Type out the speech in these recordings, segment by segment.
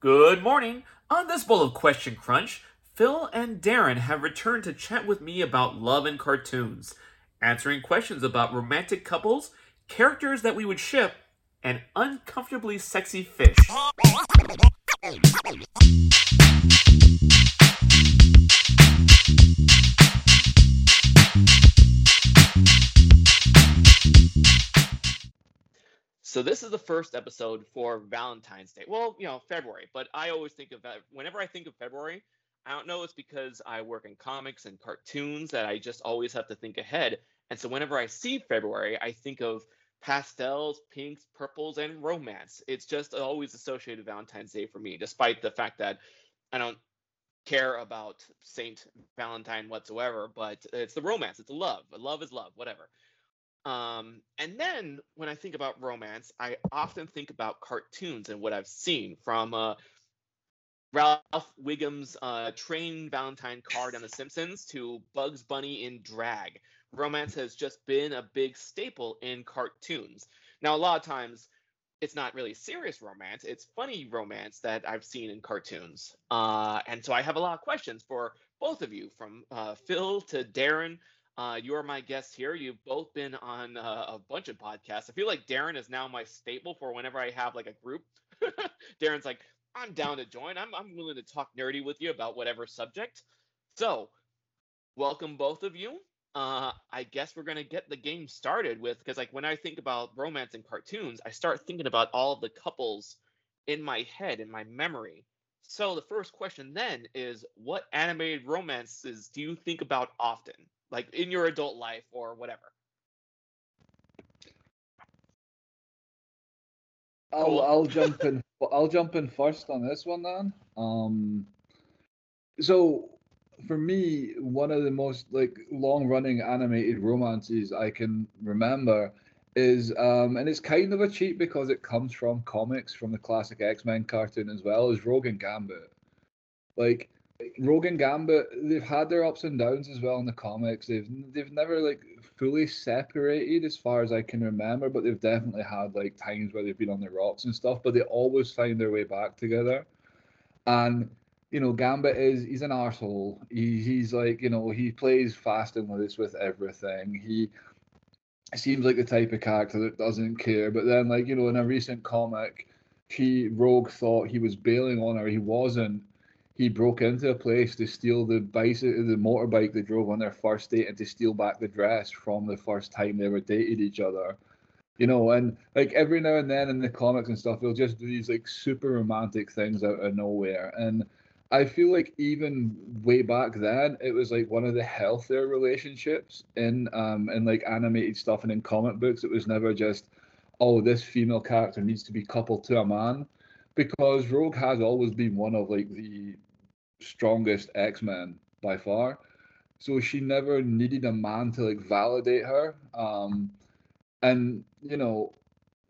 Good morning. On this bowl of Question Crunch, Phil and Darren have returned to chat with me about love and cartoons, answering questions about romantic couples, characters that we would ship, and uncomfortably sexy fish. So this is the first episode for Valentine's Day. Well, you know, February, but I always think of that whenever I think of February, I don't know it's because I work in comics and cartoons that I just always have to think ahead. And so whenever I see February, I think of pastels, pinks, purples, and romance. It's just always associated Valentine's Day for me, despite the fact that I don't care about Saint Valentine whatsoever, but it's the romance, it's the love. Love is love, whatever. Um, and then when I think about romance, I often think about cartoons and what I've seen from uh, Ralph Wiggum's uh, Train Valentine card on The Simpsons to Bugs Bunny in drag. Romance has just been a big staple in cartoons. Now, a lot of times, it's not really serious romance, it's funny romance that I've seen in cartoons. Uh, and so I have a lot of questions for both of you, from uh, Phil to Darren. Uh, you are my guest here. You've both been on uh, a bunch of podcasts. I feel like Darren is now my staple for whenever I have like a group. Darren's like, I'm down to join. I'm, I'm willing to talk nerdy with you about whatever subject. So, welcome both of you. Uh, I guess we're gonna get the game started with because like when I think about romance and cartoons, I start thinking about all the couples in my head, in my memory. So the first question then is, what animated romances do you think about often? Like in your adult life or whatever. I'll. I'll jump in. I'll jump in first on this one then. Um, so for me, one of the most like long-running animated romances I can remember is, um, and it's kind of a cheat because it comes from comics from the classic X-Men cartoon as well as Rogue and Gambit. Like Rogue and Gambit, they've had their ups and downs as well in the comics. They've they've never like fully separated as far as I can remember, but they've definitely had like times where they've been on the rocks and stuff. But they always find their way back together. And you know, Gambit is he's an asshole. He, he's like you know he plays fast and loose with everything. He seems like the type of character that doesn't care. But then like you know in a recent comic, he Rogue thought he was bailing on her. He wasn't he broke into a place to steal the bicycle, the motorbike they drove on their first date, and to steal back the dress from the first time they ever dated each other. You know, and like every now and then in the comics and stuff, they'll just do these like super romantic things out of nowhere. And I feel like even way back then, it was like one of the healthier relationships in um in like animated stuff and in comic books. It was never just, oh, this female character needs to be coupled to a man because Rogue has always been one of like the strongest X Men by far. So she never needed a man to like validate her. Um, and you know,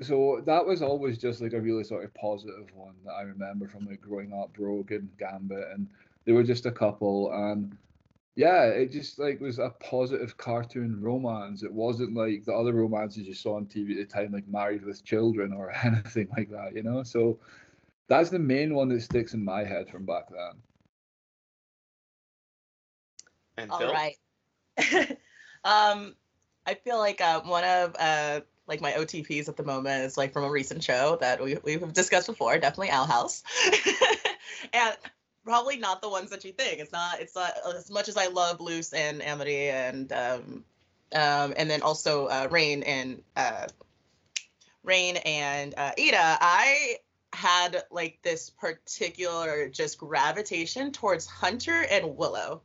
so that was always just like a really sort of positive one that I remember from like growing up, Rogue and Gambit, and they were just a couple, and yeah, it just like was a positive cartoon romance. It wasn't like the other romances you saw on TV at the time, like Married with Children or anything like that, you know. So that's the main one that sticks in my head from back then. And All Phil? right. um, I feel like uh, one of uh, like my OTPs at the moment is like from a recent show that we we've discussed before, definitely Owl House, and probably not the ones that you think. It's not. It's not as much as I love Luz and Amity and um, um, and then also uh, Raine and uh, Raine and uh, Eda. I had like this particular just gravitation towards Hunter and Willow.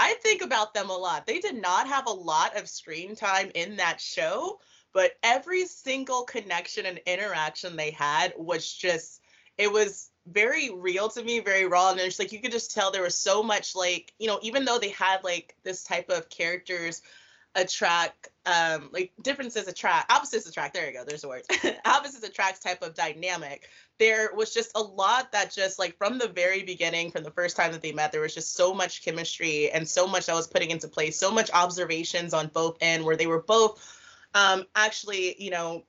I think about them a lot. They did not have a lot of screen time in that show, but every single connection and interaction they had was just it was very real to me, very raw. And it's like you could just tell there was so much like, you know, even though they had like this type of characters attract um like differences attract opposites attract there you go there's the word opposites attracts type of dynamic there was just a lot that just like from the very beginning from the first time that they met there was just so much chemistry and so much that was putting into place so much observations on both end where they were both um actually you know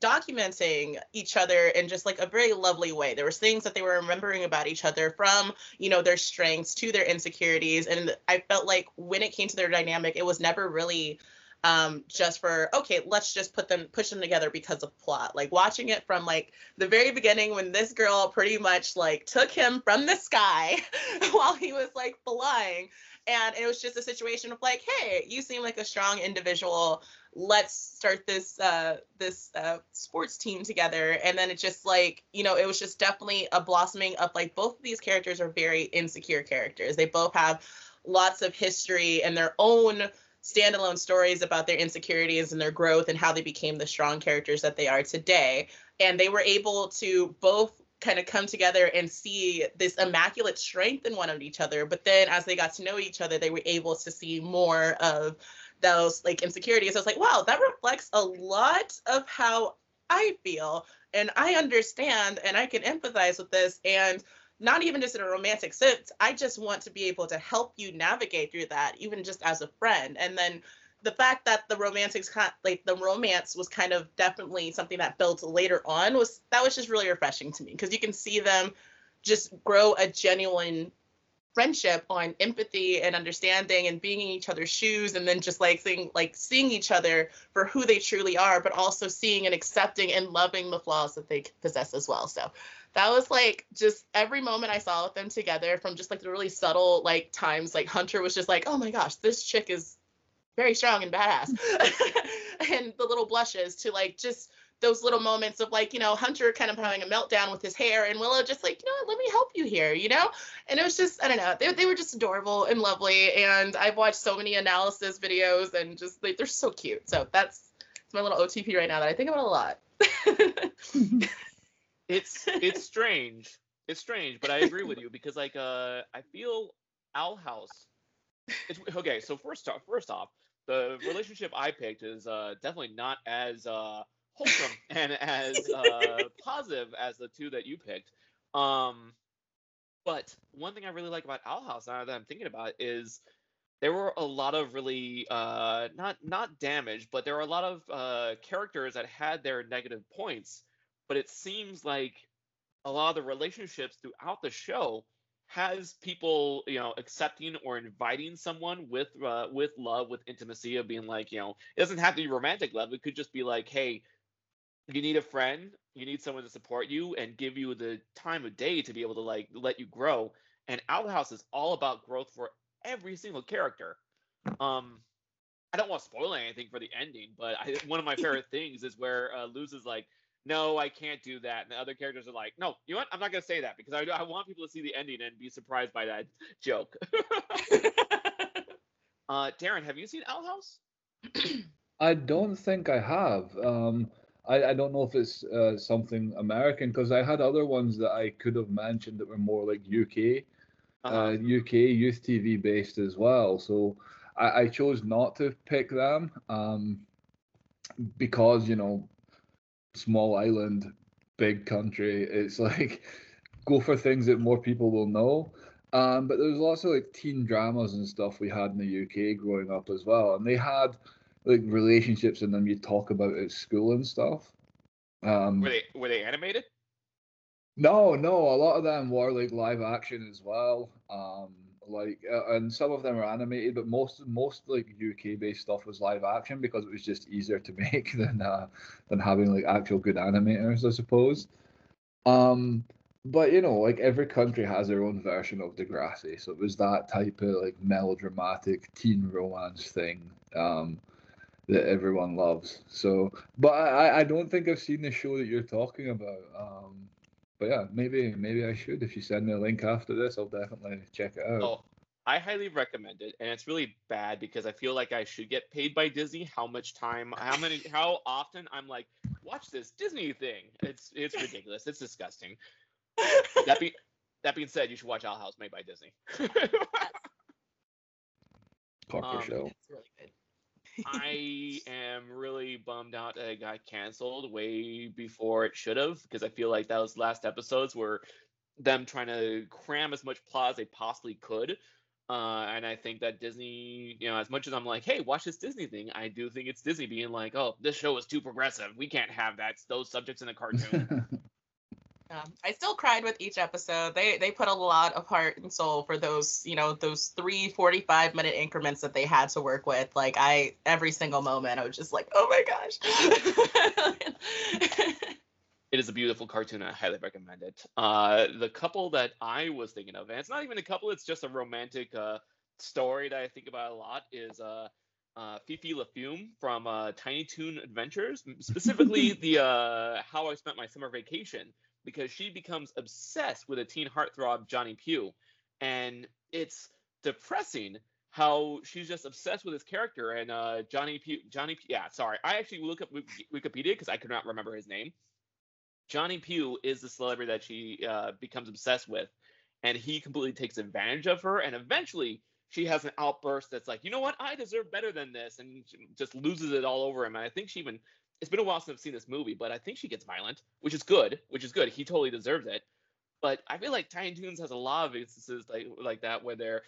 documenting each other in just like a very lovely way. There was things that they were remembering about each other from, you know, their strengths to their insecurities. And I felt like when it came to their dynamic, it was never really um just for okay let's just put them push them together because of plot. Like watching it from like the very beginning when this girl pretty much like took him from the sky while he was like flying. And it was just a situation of like hey you seem like a strong individual. Let's start this uh this uh sports team together. And then it just like you know it was just definitely a blossoming of like both of these characters are very insecure characters. They both have lots of history and their own standalone stories about their insecurities and their growth and how they became the strong characters that they are today and they were able to both kind of come together and see this immaculate strength in one of each other. But then as they got to know each other, they were able to see more of those like insecurities. I was like, wow, that reflects a lot of how I feel. And I understand and I can empathize with this. And not even just in a romantic sense, I just want to be able to help you navigate through that, even just as a friend. And then the fact that the romantics like the romance was kind of definitely something that built later on was that was just really refreshing to me because you can see them just grow a genuine friendship on empathy and understanding and being in each other's shoes and then just like seeing like seeing each other for who they truly are but also seeing and accepting and loving the flaws that they possess as well so that was like just every moment i saw with them together from just like the really subtle like times like hunter was just like oh my gosh this chick is very strong and badass. And the little blushes to like just those little moments of like you know hunter kind of having a meltdown with his hair and willow just like you know what, let me help you here you know? And it was just i don't know they, they were just adorable and lovely. And i've watched so many analysis videos and just like they're so cute. So that's it's my little otp right now that i think about a lot it's it's strange it's strange but i agree with you because like uh i feel owl house it's okay so first off first off the relationship I picked is uh, definitely not as uh, wholesome and as uh, positive as the two that you picked. Um, but one thing I really like about Owl House now that I'm thinking about it is there were a lot of really uh, not not damage, but there were a lot of uh, characters that had their negative points. But it seems like a lot of the relationships throughout the show has people you know accepting or inviting someone with uh, with love with intimacy of being like you know it doesn't have to be romantic love it could just be like hey you need a friend you need someone to support you and give you the time of day to be able to like let you grow. And Owl House is all about growth for every single character. Um i don't want to spoil anything for the ending but I, one of my favorite things is where uh, luz is like no, I can't do that. And the other characters are like, no, you know what? I'm not going to say that because I, I want people to see the ending and be surprised by that joke. uh, Darren, have you seen Owl House? I don't think I have. Um, I, I don't know if it's uh, something American because I had other ones that I could have mentioned that were more like UK, uh-huh. uh, UK youth TV based as well. So I, I chose not to pick them um, because you know small island, big country. It's like go for things that more people will know. Um, but there's lots of like teen dramas and stuff we had in the UK growing up as well, and they had like relationships in them you talk about at school and stuff. Um, were they were they animated? No, no. A lot of them were like live action as well. Um, like uh, and some of them are animated but most most like uk based stuff was live action because it was just easier to make than uh than having like actual good animators i suppose. Um but you know like every country has their own version of degrassi so it was that type of like melodramatic teen romance thing um that everyone loves. So but i i don't think i've seen the show that you're talking about um but yeah, maybe maybe I should. If you send me a link after this, I'll definitely check it out. Oh, I highly recommend it, and it's really bad because I feel like I should get paid by Disney. How much time? How many? How often? I'm like, watch this Disney thing. It's it's ridiculous. It's disgusting. that be that being said, you should watch Owl House made by Disney. Parker um, show. It's really good. I am really bummed out that it got canceled way before it should have because I feel like those last episodes were them trying to cram as much plot as they possibly could. Uh, and I think that Disney, you know, as much as I'm like, hey, watch this Disney thing, I do think it's Disney being like, oh, this show is too progressive. We can't have that those subjects in a cartoon. Um, I still cried with each episode. They they put a lot of heart and soul for those, you know, those three 45 minute increments that they had to work with. Like I every single moment I was just like, oh my gosh. it is a beautiful cartoon. I highly recommend it. Uh, the couple that I was thinking of, and it's not even a couple, it's just a romantic uh, story that I think about a lot, is uh, uh, Fifi LaFume from uh, Tiny Toon Adventures, specifically the uh, How I Spent My Summer Vacation, because she becomes obsessed with a teen heartthrob, Johnny Pew. And it's depressing how she's just obsessed with his character and uh, Johnny Pew. Johnny, Pew, yeah, sorry, I actually look up Wikipedia because I could not remember his name. Johnny Pew is the celebrity that she uh, becomes obsessed with, and he completely takes advantage of her. And eventually, she has an outburst that's like, you know what, I deserve better than this, and just loses it all over him. And I think she even it's been a while since I've seen this movie, but I think she gets violent, which is good, which is good. He totally deserves it. But I feel like Tiny Toons has a lot of instances like like that where their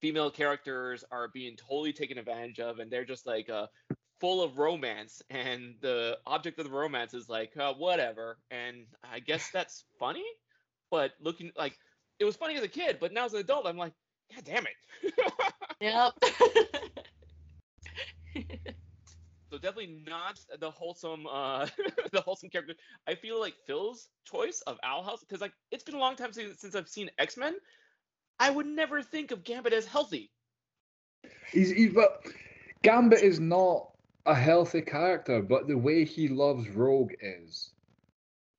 female characters are being totally taken advantage of, and they're just like uh, full of romance, and the object of the romance is like uh, whatever. And I guess that's funny, but looking like it was funny as a kid, but now as an adult, I'm like, God damn it. yep. so definitely not the wholesome, uh, the wholesome character. I feel like Phil's choice of Owl House because like it's been a long time since, since I've seen X Men. I would never think of Gambit as healthy. He's, he's but Gambit is not a healthy character, but the way he loves Rogue is.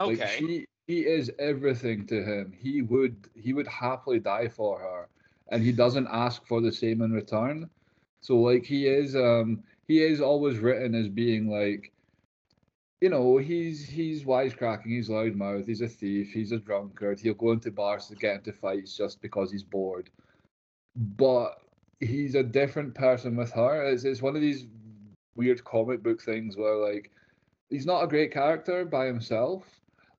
Okay. Like he he is everything to him. He would he would happily die for her, and he doesn't ask for the same in return. So like he is um he is always written as being like you know, he's he's wisecracking, he's loudmouth, he's a thief, he's a drunkard, he'll go into bars to get into fights just because he's bored. But he's a different person with her. It's, it's one of these weird comic book things where like he's not a great character by himself.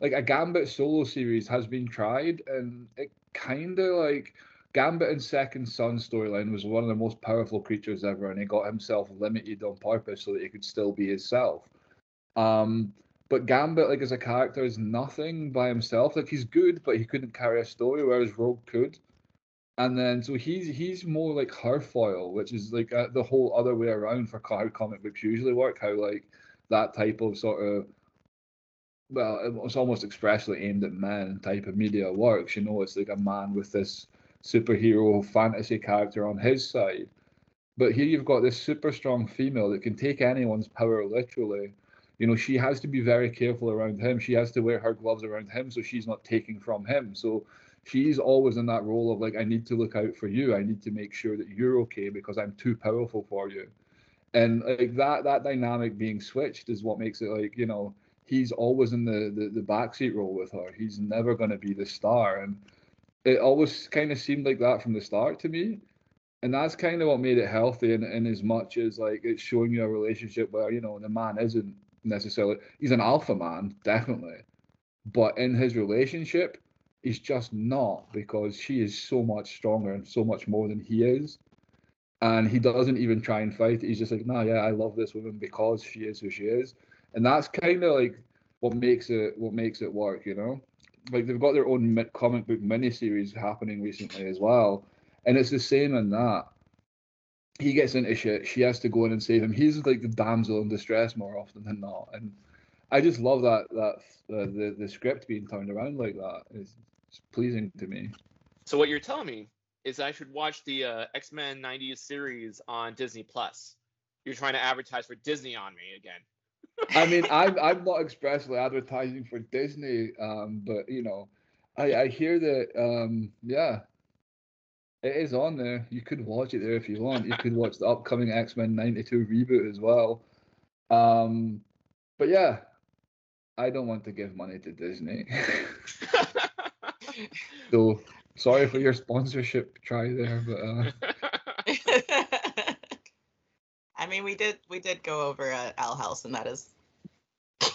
Like a Gambit solo series has been tried, and it kind of like Gambit and Second Son storyline was one of the most powerful creatures ever, and he got himself limited on purpose so that he could still be himself. Um, but Gambit, like as a character, is nothing by himself. Like he's good, but he couldn't carry a story, whereas Rogue could and then so he's he's more like her foil, which is like uh, the whole other way around for how comic books usually work. How like that type of sort of well, it's almost expressly aimed at men type of media works. You know, it's like a man with this superhero fantasy character on his side. But here you've got this super strong female that can take anyone's power literally. You know, she has to be very careful around him. She has to wear her gloves around him so she's not taking from him. So she's always in that role of like i need to look out for you i need to make sure that you're okay because i'm too powerful for you and like that that dynamic being switched is what makes it like you know he's always in the the, the backseat role with her he's never going to be the star and it always kind of seemed like that from the start to me and that's kind of what made it healthy in, in as much as like it's showing you a relationship where you know the man isn't necessarily he's an alpha man definitely but in his relationship he's just not because she is so much stronger and so much more than he is. And he doesn't even try and fight. He's just like, nah, yeah, I love this woman because she is who she is. And that's kind of like what makes it what makes it work, you know. Like they've got their own comic book miniseries happening recently as well, and it's the same in that. He gets into shit. She has to go in and save him. He's like the damsel in distress more often than not, and I just love that that uh, the the script being turned around like that. It's pleasing to me. So what you're telling me is I should watch the uh, X Men '90s series on Disney Plus. You're trying to advertise for Disney on me again. I mean, I'm I'm not expressly advertising for Disney, um, but you know, I I hear that um, yeah, it is on there. You could watch it there if you want. You could watch the upcoming X Men '92 reboot as well. Um, but yeah, I don't want to give money to Disney. so sorry for your sponsorship try there, but. Uh... I mean, we did we did go over at Owl House, and that is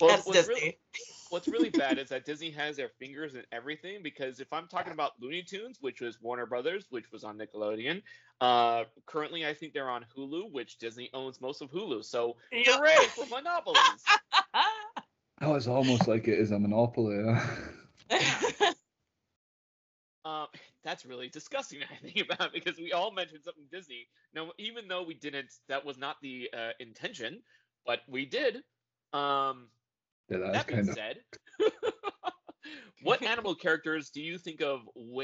well, that's Disney. Really, what's really bad is that Disney has their fingers in everything because if I'm talking about Looney Tunes, which was Warner Brothers, which was on Nickelodeon, uh, currently I think they're on Hulu, which Disney owns most of Hulu. So hooray for monopolies! oh, it's almost like it is a monopoly. um, that's really disgusting. I think about because we all mentioned something Disney. Now, even though we didn't, that was not the uh, intention, but we did. Um, yeah, that, that being of... said, what animal characters do you think of?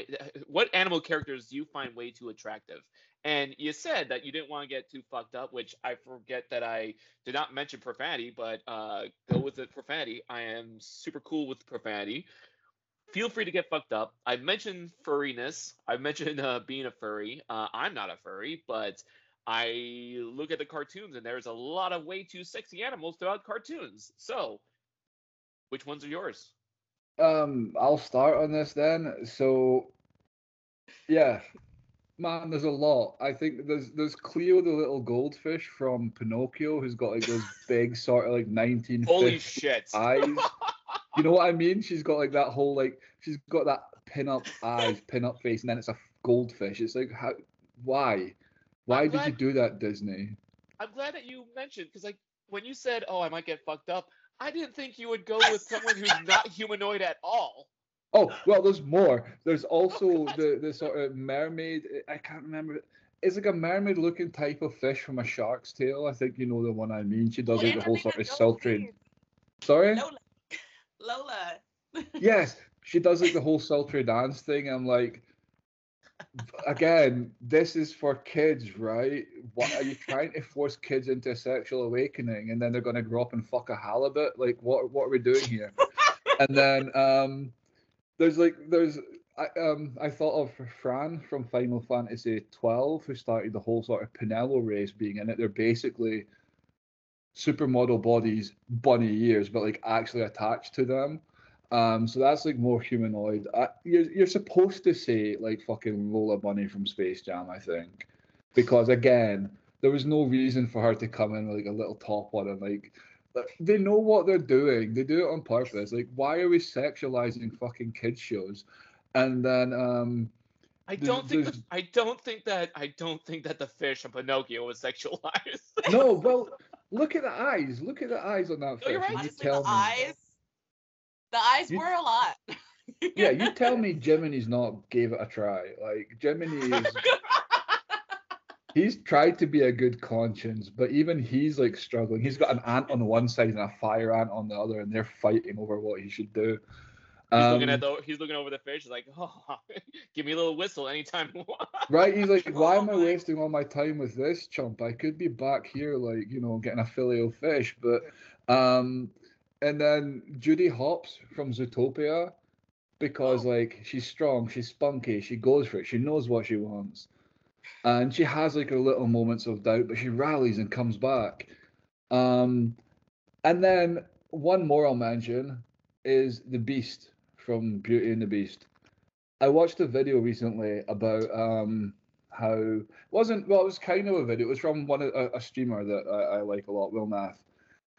What animal characters do you find way too attractive? And you said that you didn't want to get too fucked up, which I forget that I did not mention profanity, but uh, go with the profanity. I am super cool with profanity. Feel free to get fucked up. I mentioned furriness. I mentioned uh, being a furry. Uh, I'm not a furry, but I look at the cartoons and there's a lot of way too sexy animals throughout cartoons. So which ones are yours? Um, I'll start on this then. So, yeah, man, there's a lot. I think there's there's Cleo the little goldfish from Pinocchio who's got like those big sort of like 19 holy shit eyes. You know what I mean? She's got like that whole like she's got that pin up eyes, pin up face, and then it's a goldfish. It's like how why? Why did you do that, Disney? I'm glad that you mentioned because like when you said, "Oh, I might get fucked up," I didn't think you would go with someone who's not humanoid at all. Oh well, there's more. There's oh, also oh, the the sort of mermaid. I can't remember. It's like a mermaid-looking type of fish from a Shark's Tale. I think you know the one I mean. She does like the whole sort of sultry. Sorry. Lola. Lola. yes, she does like the whole sultry dance thing. I'm like, again, this is for kids, right? What are you trying to force kids into a sexual awakening and then they're gonna grow up and fuck a halibut? Like what what are we doing here? and then um there's like there's I um I thought of Fran from Final Fantasy twelve who started the whole sort of Pinello race being in it. They're basically supermodel bodies, bunny ears, but like actually attached to them. Um, so that's like more humanoid. Uh, you're you're supposed to say like fucking Lola Bunny from Space Jam, I think, because again, there was no reason for her to come in with like a little top on and like they know what they're doing. They do it on purpose. Like, why are we sexualizing fucking kids shows? And then um I don't think the, I don't think that I don't think that the fish on Pinocchio was sexualized. no, well, look at the eyes. Look at the eyes on that fish. You're right. You tell the me. eyes the eyes you, were a lot. yeah, you tell me Jiminy's not gave it a try. Like Jiminy is he's tried to be a good conscience, but even he's like struggling. He's got an ant on one side and a fire ant on the other, and they're fighting over what he should do. He's um, looking at the he's looking over the fish. He's like, oh, give me a little whistle anytime. right? He's like, why am I wasting all my time with this chump? I could be back here, like you know, getting a filial fish. But um, and then Judy Hopps from Zootopia, because oh. like she's strong, she's spunky, she goes for it, she knows what she wants, and she has like her little moments of doubt, but she rallies and comes back. Um, and then one more I'll mention is the Beast from Beauty and the Beast. I watched a video recently about um how it wasn't well it was kind of a video it was from one a, a streamer that I, I like a lot Will Nath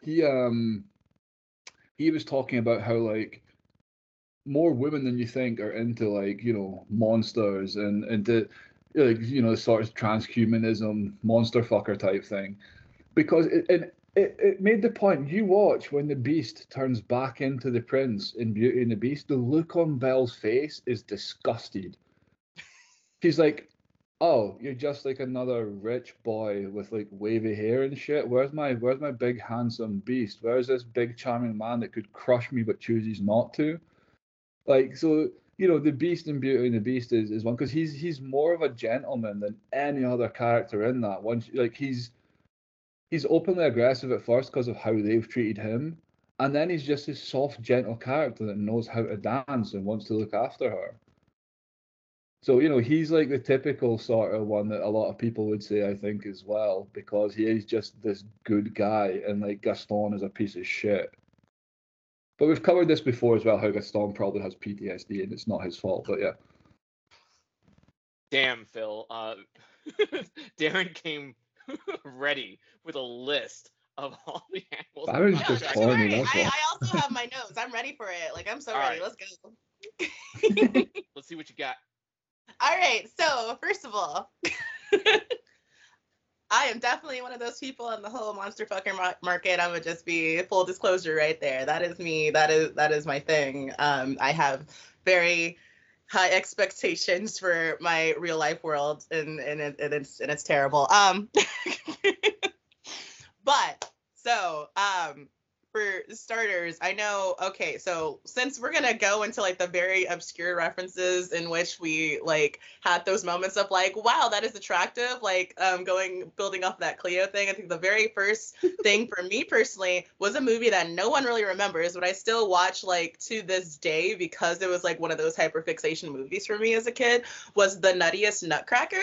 he um he was talking about how like more women than you think are into like you know monsters and into like you know sort of transhumanism monster fucker type thing because it, it it, it made the point you watch when the beast turns back into the prince in beauty and the beast the look on belle's face is disgusted she's like oh, you're just like another rich boy with like wavy hair and shit. Where's my where's my big handsome beast? Where's this big charming man that could crush me but chooses not to? Like so, you know, the Beast in Beauty and the Beast is, is one because he's he's more of a gentleman than any other character in that. Once like he's he's openly aggressive at first because of how they've treated him, and then he's just this soft, gentle character that knows how to dance and wants to look after her. So you know he's like the typical sort of one that a lot of people would say I think as well because he is just this good guy and like Gaston is a piece of shit. But we've covered this before as well how Gaston probably has PTSD and it's not his fault. But yeah. Damn, Phil. Uh, Darren came ready with a list of all the animals. Byron's No, just don't corny, that's I, I, also have my notes. I'm ready for it. Like I'm so All ready. right. Let's go. Let's see what you got. All right. So first of all, I am definitely one of those people in the whole monster fucker mar- market. I would just be full disclosure right there. That is me. That is that is my thing. Um, I have very high expectations for my real life world, and and, it, and it's and it's terrible. Um, but so um for starters, I know. Okay, so since we're gonna go into like the very obscure references in which we like had those moments of like, wow, that is attractive. Like, um, going building off that Cleo thing. I think the very first thing for me personally was a movie that no one really remembers, but I still watch like to this day because it was like one of those hyperfixation movies for me as a kid. Was the Nuttiest Nutcracker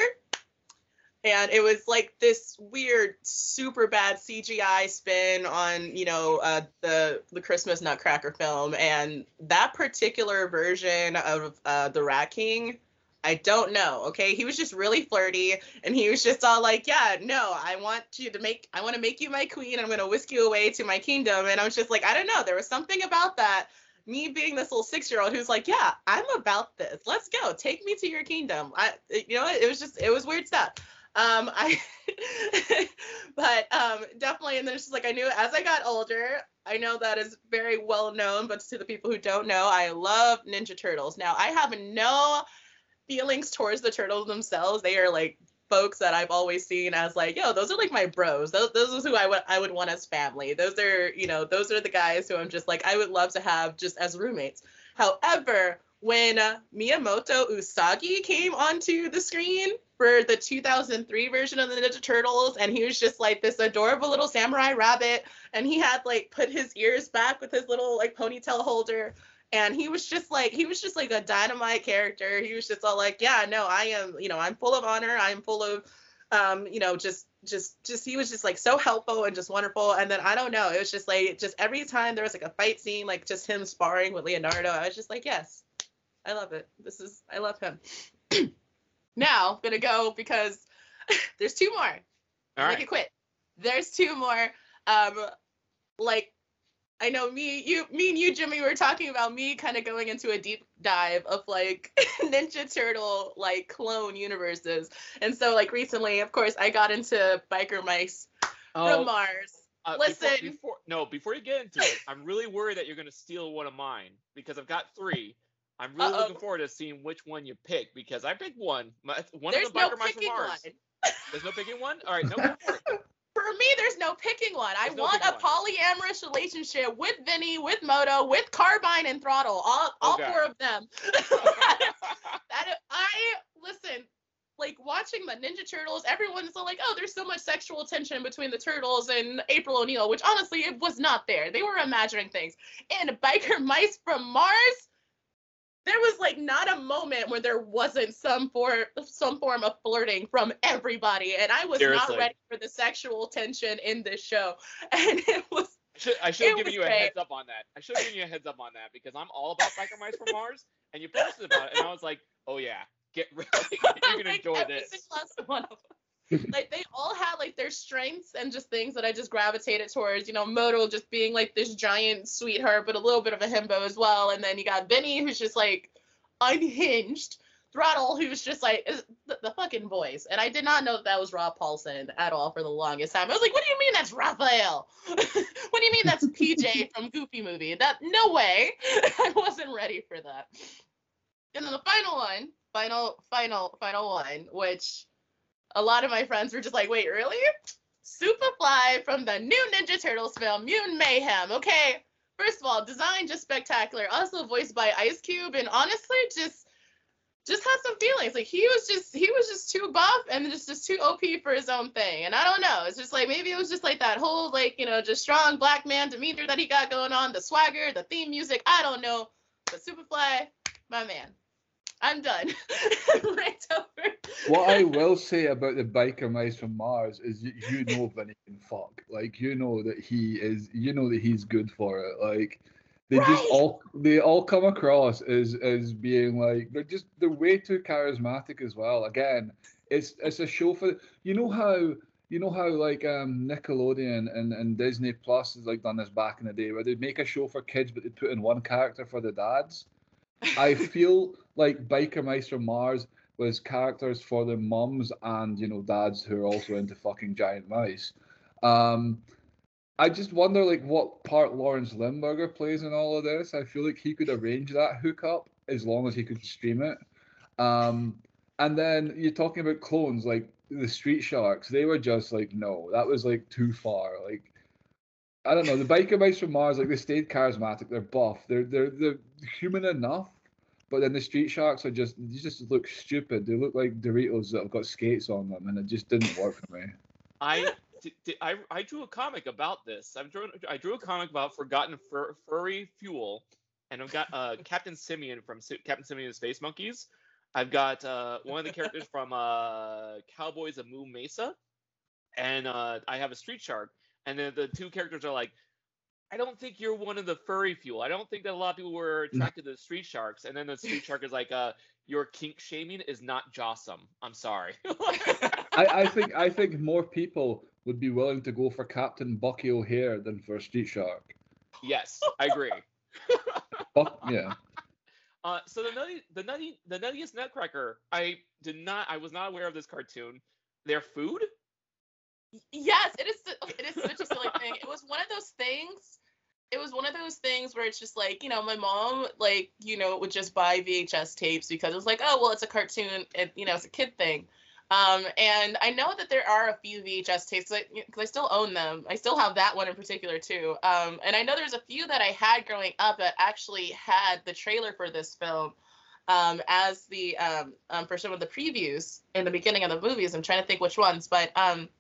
and it was like this weird super bad cgi spin on you know uh, the the christmas nutcracker film. And that particular version of uh, the rat king i don't know okay? He was just really flirty and he was just all like yeah no i want you to make i want to make you my queen. I'm going to whisk you away to my kingdom. And i was just like i don't know there was something about that me being this little six year old who's like yeah i'm about this. Let's go. Take me to your kingdom. I you know it was just it was weird stuff um, I, but um, definitely, and then it's just like I knew as I got older. I know that is very well known, but to the people who don't know, I love Ninja Turtles. Now, I have no feelings towards the turtles themselves. They are like folks that I've always seen as like, yo, those are like my bros. Those those are who I would I would want as family. Those are, you know, those are the guys who I'm just like I would love to have just as roommates. However, when uh, Miyamoto Usagi came onto the screen for the 2003 version of the Ninja Turtles, and he was just like this adorable little samurai rabbit, and he had like put his ears back with his little like ponytail holder, and he was just like he was just like a dynamite character. He was just all like, yeah, no, I am, you know, I'm full of honor, I'm full of, um, you know, just just just he was just like so helpful and just wonderful and then i don't know it was just like just every time there was like a fight scene like just him sparring with leonardo i was just like yes I love it. This is I love him. Now I'm gonna go because there's two more. All Make it quit. There's two more. Um, like I know me, you, me and you, Jimmy, were talking about me kind of going into a deep dive of like Ninja Turtle like clone universes, and so like recently, of course, I got into Biker Mice Oh, from Mars. uh, before- listen. Before, no, before you get into it, I'm really worried that you're going to steal one of mine because I've got three. I'm really Uh-oh. looking forward to seeing which one you pick because I picked one. My, one There's of the no biker mice from Mars. one. There's no picking one. All right, no. for me, there's no picking one. I no want a one. polyamorous relationship with Vinnie, with Modo, with Carbine and Throttle. All all Okay. four of them. that I listen. Like watching the Ninja Turtles, everyone's like, "Oh, there's so much sexual tension between the Turtles and April O'Neil," which honestly, it was not there. They were imagining things. And Biker Mice from Mars, there was like not a moment where there wasn't some for some form of flirting from everybody, and I was Seriously. not ready for the sexual tension in this show, and it was Should, I should have given you a great. heads up on that. I should have given you a heads up on that because I'm all about biker mice from Mars, and you posted about it, and I was like, oh yeah, get ready, you're gonna like enjoy this. last one of them. like they all had like their strengths and just things that I just gravitated towards. You know, Modo just being like this giant sweetheart, but a little bit of a himbo as well. And then you got Vinnie, who's just like unhinged. Throttle, who's just like the, the fucking voice, and I did not know that, that was Rob Paulsen at all for the longest time. I was like, "What do you mean that's Raphael? what do you mean that's PJ from Goofy Movie? That no way! I wasn't ready for that." And then the final one, final, final, final one, which a lot of my friends were just like, wait, really? Superfly from the new Ninja Turtles film, Mutant Mayhem. Okay, first of all, design just spectacular. Also voiced by Ice Cube, and honestly, just just had some feelings. Like he was just he was just too buff and just just too OP for his own thing. And I don't know. It's just like maybe it was just like that whole like you know just strong black man demeanor that he got going on, the swagger, the theme music. I don't know. But Superfly, my man. I'm done. right over. What I will say about the biker mice from Mars is you, you know Vinnie can fuck. Like you know that he is you know that he's good for it. Like they just all they all come across as as being like they're just they're way too charismatic as well. Again, it's it's a show for you know how you know how like um Nickelodeon and, and Disney Plus has like done this back in the day where they'd make a show for kids but they'd put in one character for the dads. I feel like Biker from Mars was characters for the mums and you know dads who are also into fucking giant mice. Um, I just wonder like what part Lawrence Limburger plays in all of this. I feel like he could arrange that hookup as long as he could stream it. Um, and then you're talking about clones like the Street Sharks. They were just like no, that was like too far. Like I don't know. The biker mice from Mars, like they stayed charismatic. They're buff. They're they're they're human enough. But then the Street Sharks are just they just look stupid. They look like Doritos that have got skates on them, and it just didn't work for me. I I, I drew a comic about this. I drew I drew a comic about Forgotten Fur, Furry Fuel, and I've got uh, Captain Simian from Captain Simian and Space Monkeys. I've got uh, one of the characters from uh, Cowboys of Moo Mesa, and uh, I have a Street Shark. And then the two characters are like, I don't think you're one of the furry fuel. I don't think that a lot of people were attracted to the street sharks. And then the street shark is like, uh, your kink shaming is not jawsome. I'm sorry. I, I think I think more people would be willing to go for Captain Bucky O'Hare than for a street shark. Yes, I agree. Buck, yeah. Uh, so the nutty, the nutty, the nuttiest Nutcracker. I did not. I was not aware of this cartoon. Their food. Yes, it is. It is such a silly thing. It was one of those things. It was one of those things where it's just like you know, my mom like you know would just buy VHS tapes because it was like, oh well, it's a cartoon. It you know, it's a kid thing. Um, and I know that there are a few VHS tapes because I, I, still own them. I still have that one in particular too. Um, and I know there's a few that I had growing up that actually had the trailer for this film um, as the um, um, for some of the previews in the beginning of the movies. I'm trying to think which ones, but um,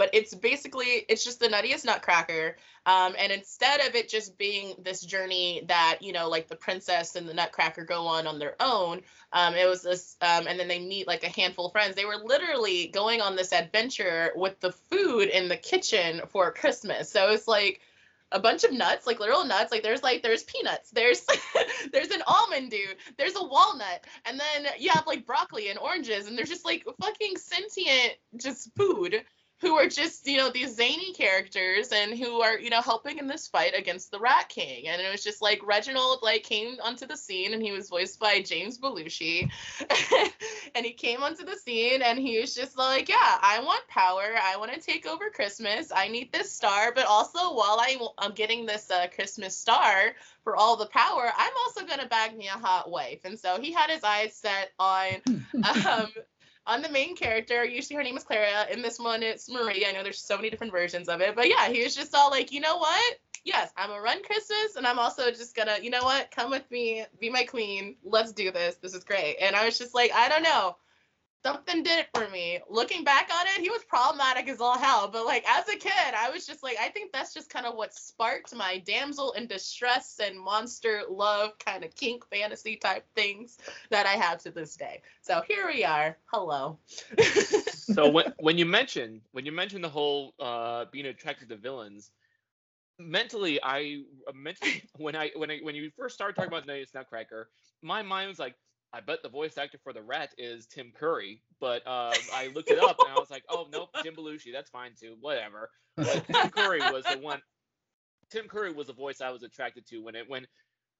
but it's basically it's just the nuttiest nutcracker um, and instead of it just being this journey that you know like the princess and the nutcracker go on on their own um, it was this um, and then they meet like a handful of friends they were literally going on this adventure with the food in the kitchen for christmas so it's like a bunch of nuts, like literal nuts. Like there's like there's peanuts, there's there's an almond dude, there's a walnut, and then you have like broccoli and oranges, and there's just like fucking sentient just food who are just you know these zany characters and who are you know helping in this fight against the rat king. And it was just like reginald like came onto the scene and he was voiced by james belushi. And he came onto the scene and he was just like yeah i want power. I want to take over christmas. I need this star. But also while I, i'm getting this uh, christmas star for all the power i'm also going to bag me a hot wife. And so he had his eyes set on um, on the main character. Usually her name is Clara. In this one, it's Maria. I know there's so many different versions of it, but yeah, he was just all like, you know what? Yes, I'm a run Christmas, and I'm also just gonna, you know what? Come with me, be my queen. Let's do this. This is great. And I was just like, I don't know something did it for me. Looking back on it, he was problematic as all hell. But like as a kid, I was just like, I think that's just kind of what sparked my damsel in distress and monster love kind of kink fantasy type things that I have to this day. So here we are. Hello. so when when you mentioned when you mentioned the whole uh, being attracted to villains, mentally I mentally when I when I when you first started talking about Nuttiest Nutcracker, my mind was like I bet the voice actor for the rat is Tim Curry, but um, I looked it up and I was like, oh nope, Jim Belushi, that's fine too, whatever. But Tim Curry was the one. Tim Curry was the voice I was attracted to when it when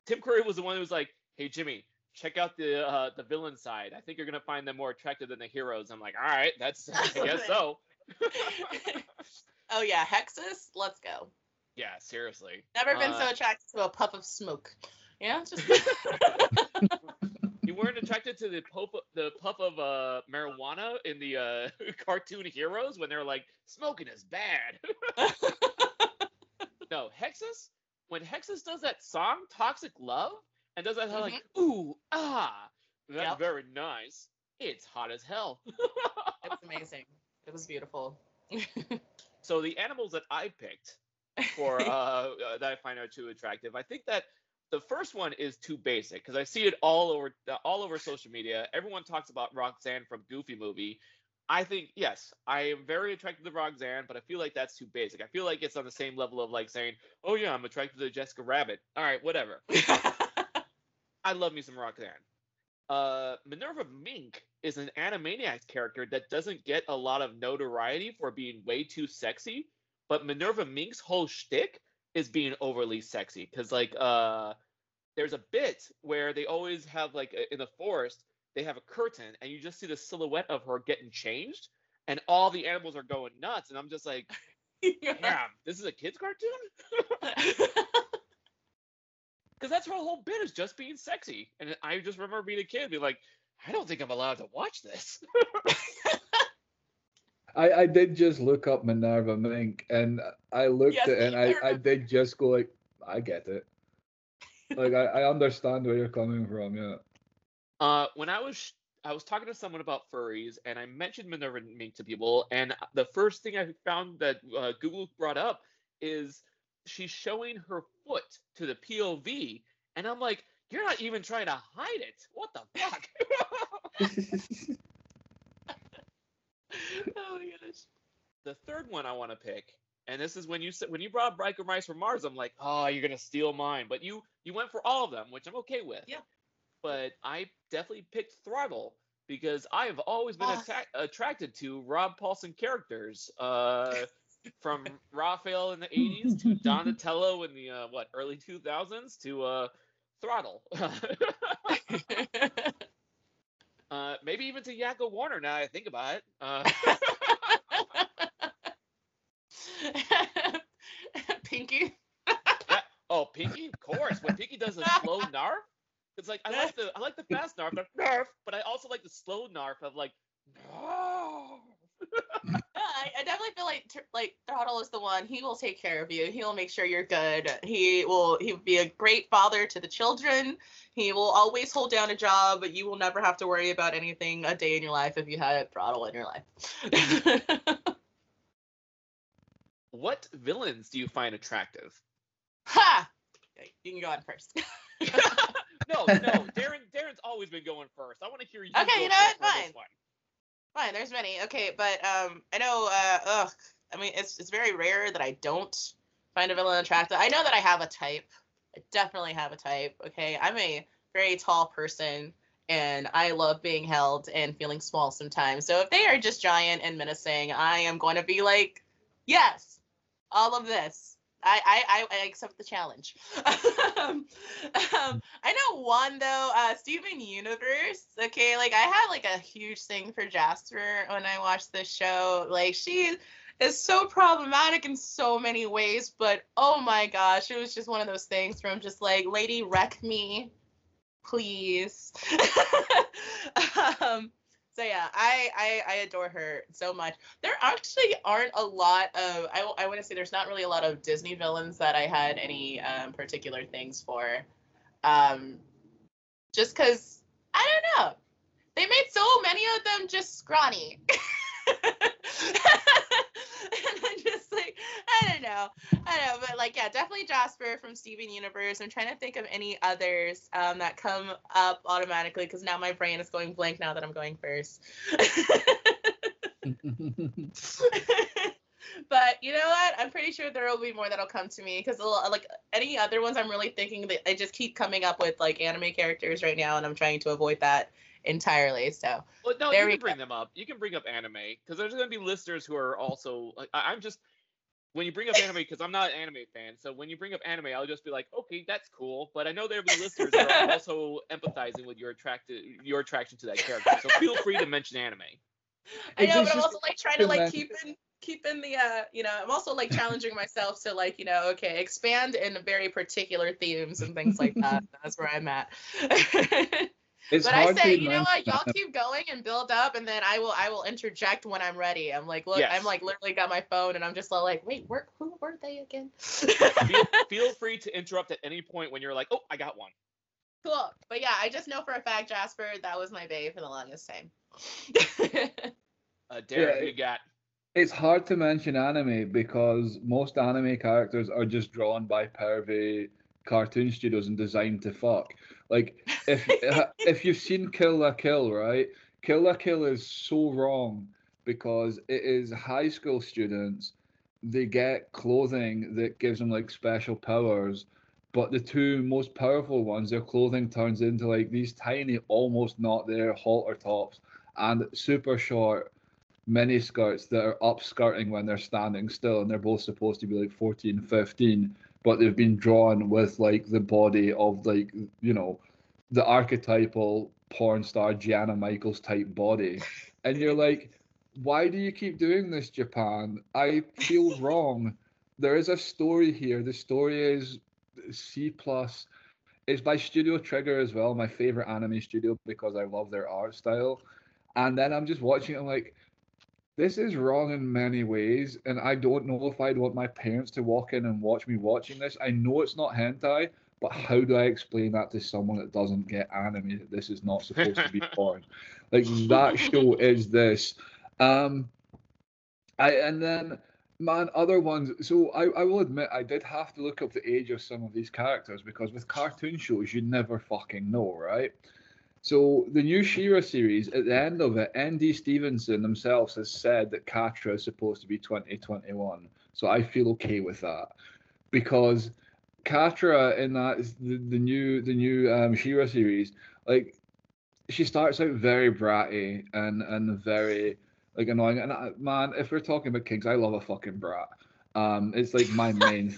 Tim Curry was the one who was like, hey Jimmy, check out the uh, the villain side. I think you're gonna find them more attractive than the heroes. I'm like, all right, that's I guess so. oh yeah, Hexxus, let's go. Yeah, seriously. Never been uh, so attracted to a puff of smoke. Yeah, just you weren't attracted to the puff, the puff of uh, marijuana in the uh, cartoon heroes when they're like smoking is bad. no, Hexxus. When Hexxus does that song "Toxic Love" and does that mm-hmm. like ooh ah, that's yep. very nice. It's hot as hell. it was amazing. It was beautiful. so the animals that I picked for uh, uh, that I find are too attractive, I think that the first one is too basic because I see it all over all over social media. Everyone talks about Roxanne from Goofy movie. I think yes, I am very attracted to Roxanne, but I feel like that's too basic. I feel like it's on the same level of like saying, "Oh yeah, I'm attracted to Jessica Rabbit." All right, whatever. I love me some Roxanne. Uh, Minerva Mink is an Animaniacs character that doesn't get a lot of notoriety for being way too sexy, but Minerva Mink's whole shtick is being overly sexy. Because like uh, there's a bit where they always have like in the forest they have a curtain and you just see the silhouette of her getting changed, and all the animals are going nuts, and I'm just like, damn, this is a kids cartoon. Because that's her whole bit is just being sexy, and I just remember being a kid, being like, I don't think I'm allowed to watch this. I, I did just look up Minerva Mink and I looked yes, at it and I, I did just go like, I get it. like I, I understand where you're coming from, yeah. Uh when I was I was talking to someone about furries and I mentioned Minerva Mink to people and the first thing I found that uh, Google brought up is she's showing her foot to the POV and I'm like, you're not even trying to hide it. What the fuck? oh my gosh. The third one I want to pick, and this is when you said when you brought Biker Mice from Mars, I'm like, oh, you're gonna steal mine. But you you went for all of them, which I'm okay with. Yeah. But I definitely picked Throttle because I have always been oh. atta- attracted to Rob Paulsen characters. Uh, from Raphael in the 80s to Donatello in the uh, what early 2000s to uh, Throttle. uh, maybe even to Yakko Warner now I think about it. Uh, Pinky. yeah. Oh, Pinky, of course. When Pinky does a slow narf, it's like I like the I like the fast narf, narf, but I also like the slow narf of like narf. I, I, definitely feel like like Throttle is the one. He will take care of you. He will make sure you're good. He will he will be a great father to the children. He will always hold down a job, but you will never have to worry about anything a day in your life if you had Throttle in your life. what villains do you find attractive? Ha! You can go on first. no, no, Darren. Darren's always been going first. I want to hear you. Okay, you know what? Fine. Fine, there's many. Okay, but um, I know. Uh, ugh. I mean, it's it's very rare that I don't find a villain attractive. I know that I have a type. I definitely have a type. Okay, I'm a very tall person, and I love being held and feeling small sometimes. So if they are just giant and menacing, I am going to be like, yes, all of this. I, I, I accept the challenge. um, um, I know one though, uh, Steven Universe. Okay, like I had like a huge thing for Jasper when I watched this show. Like she is so problematic in so many ways, but oh my gosh, it was just one of those things from just like, lady, wreck me, please. um, so yeah, I, I I adore her so much. There actually aren't a lot of I I want to say there's not really a lot of Disney villains that I had any um, particular things for. Um, just because I don't know, they made so many of them just scrawny. I don't know. I don't know, but like, yeah, definitely Jasper from Steven Universe. I'm trying to think of any others um, that come up automatically because now my brain is going blank now that I'm going first. but you know what? I'm pretty sure there will be more that'll come to me because like any other ones, I'm really thinking that I just keep coming up with like anime characters right now, and I'm trying to avoid that entirely. So well, no, you can bring go. them up. You can bring up anime because there's going to be listeners who are also like I, am just when you bring up anime because I'm not an anime fan. So when you bring up anime, I'll just be like, okay, that's cool. But I know there'll be listeners that are also empathizing with your attracted your attraction to that character. So feel free to mention anime. I know, but I'm also like trying to like keep in keep in the uh you know i'm also like challenging myself to like you know okay expand in very particular themes and things like that that's where i'm at it's but I say, you know what, y'all keep going and build up, and then I will I will interject when I'm ready. I'm like, look, yes. I'm like literally got my phone, and I'm just like, wait, where who were they again? feel, feel free to interrupt at any point when you're like, oh, I got one. Cool, but yeah, I just know for a fact, Jasper, that was my babe for the longest time. uh, Derek, yeah, you got. It's hard to mention anime because most anime characters are just drawn by pervy cartoon studios and designed to fuck. Like if uh, if you've seen Kill la Kill, right? Kill la Kill is so wrong because it is high school students. They get clothing that gives them like special powers, but the two most powerful ones, their clothing turns into like these tiny, almost not there halter tops, and super short mini skirts that are upskirting when they're standing still, and they're both supposed to be like 14, 15, but they've been drawn with like the body of like you know the archetypal porn star Gianna Michaels type body, and you're like, why do you keep doing this, Japan? I feel wrong. There is a story here. The story is C plus. It's by Studio Trigger as well, my favorite anime studio because I love their art style. And then I'm just watching. It, I'm like, this is wrong in many ways, and I don't know if I'd want my parents to walk in and watch me watching this. I know it's not hentai, but how do I explain that to someone that doesn't get anime that this is not supposed to be porn? Like that show is this. Um, I and then man, other ones. So I, I will admit I did have to look up the age of some of these characters because with cartoon shows you never fucking know, right? So the new She-Ra series, at the end of it, Andy Stevenson themselves has said that Catra is supposed to be 2021. So I feel okay with that because Catra in that the, the new the new um, She-Ra series, like she starts out very bratty and and very like annoying. And I, man, if we're talking about kinks, I love a fucking brat. Um, it's like my main.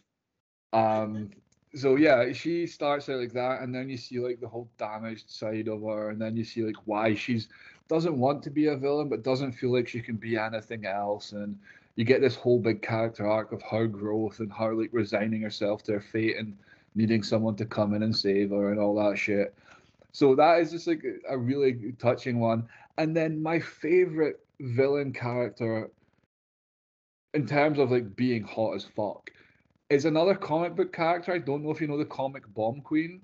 um, so yeah, she starts out like that, and then you see like the whole damaged side of her, and then you see like why she's doesn't want to be a villain, but doesn't feel like she can be anything else, and you get this whole big character arc of her growth and her like resigning herself to her fate and needing someone to come in and save her and all that shit. So that is just like a really touching one. And then my favorite villain character in terms of like being hot as fuck is another comic book character. I don't know if you know the comic Bomb Queen.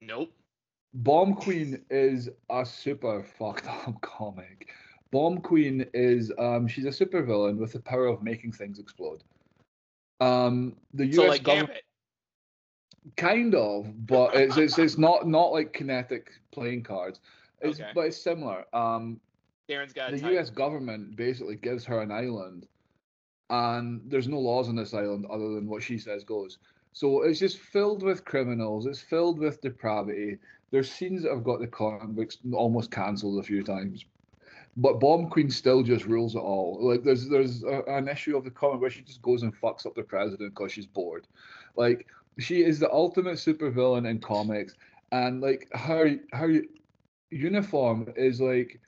Nope. Bomb Queen is a super fucked up comic. Bomb Queen is um she's a super villain with the power of making things explode. Um the US So like government Gambit. kind of, but it's, it's it's not not like kinetic playing cards. It's Okay. but it's similar. Um Darren's got the. US government basically gives her an island, and there's no laws on this island other than what she says goes. So it's just filled with criminals. It's filled with depravity. There's scenes that have got the books almost cancelled a few times, but Bomb Queen still just rules it all. Like there's there's a, an issue of the comic where she just goes and fucks up the president because she's bored. Like she is the ultimate supervillain in comics, and like her her uniform is like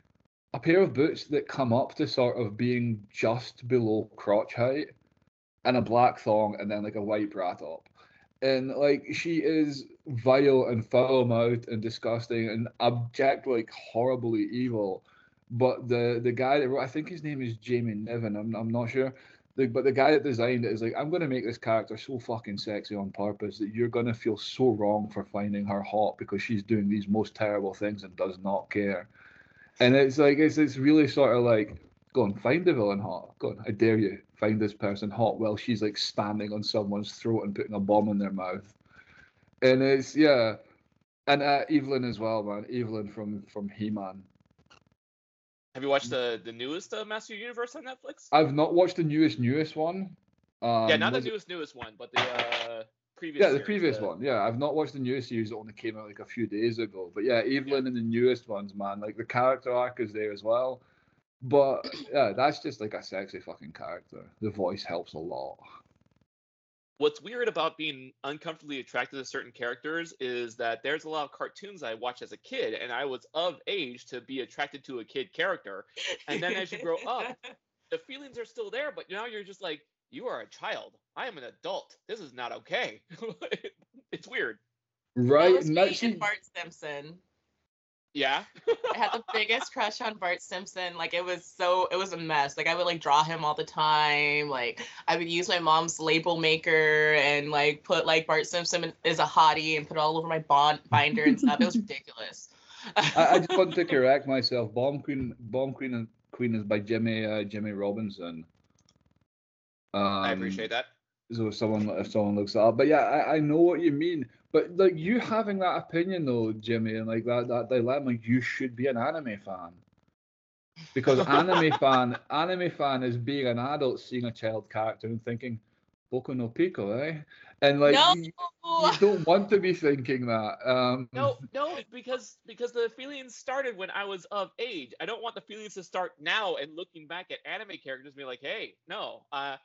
a pair of boots that come up to sort of being just below crotch height and a black thong and then like a white bra top. And like she is vile and foul mouthed and disgusting and abject like horribly evil. But the the guy that wrote, I think his name is Jamie Niven, I'm I'm not sure. The, but the guy that designed it is like, I'm gonna make this character so fucking sexy on purpose that you're gonna feel so wrong for finding her hot because she's doing these most terrible things and does not care. And it's like it's it's really sort of like go and find the villain hot. Go on, I dare you find this person hot while she's like standing on someone's throat and putting a bomb in their mouth. And it's yeah, and uh, Evil-Lyn as well, man. Evil-Lyn from from He Man. Have you watched the the newest uh, Master Universe on Netflix? I've not watched the newest newest one. Um, yeah, not the was it- newest newest one, but the uh, previous. Yeah, the series, previous uh, one. Yeah, I've not watched the newest series that only came out like a few days ago. But yeah, Evil-Lyn and the newest ones, man, like the character arc is there as well. But yeah, that's just like a sexy fucking character. The voice helps a lot. What's weird about being uncomfortably attracted to certain characters is that there's a lot of cartoons I watched as a kid, and I was of age to be attracted to a kid character. And then as you grow up, the feelings are still there, but now you're just like, you are a child. I am an adult. This is not okay. it's weird. That Right? was and me that's- Bart Simpson. Yeah. I had the biggest crush on Bart Simpson. Like it was so it was a mess. Like I would like draw him all the time. Like I would use my mom's label maker and like put like Bart Simpson is a hottie and put it all over my bond binder and stuff. It was ridiculous. I, I just want to correct myself. Bomb Queen, Bomb Queen, and Queen is by Jimmy uh, Jimmy Robinson. Um, I appreciate that. So if someone if someone looks it up, but yeah, I, I know what you mean. But like you having that opinion though, Jimmy, and like that that dilemma, you should be an anime fan. Because anime fan, anime fan is being an adult seeing a child character and thinking, Boku no Pico, eh? and like No! you, you don't want to be thinking that. Um, No, no, because because the feelings started when I was of age. I don't want the feelings to start now and looking back at anime characters and be like, hey, no. Uh,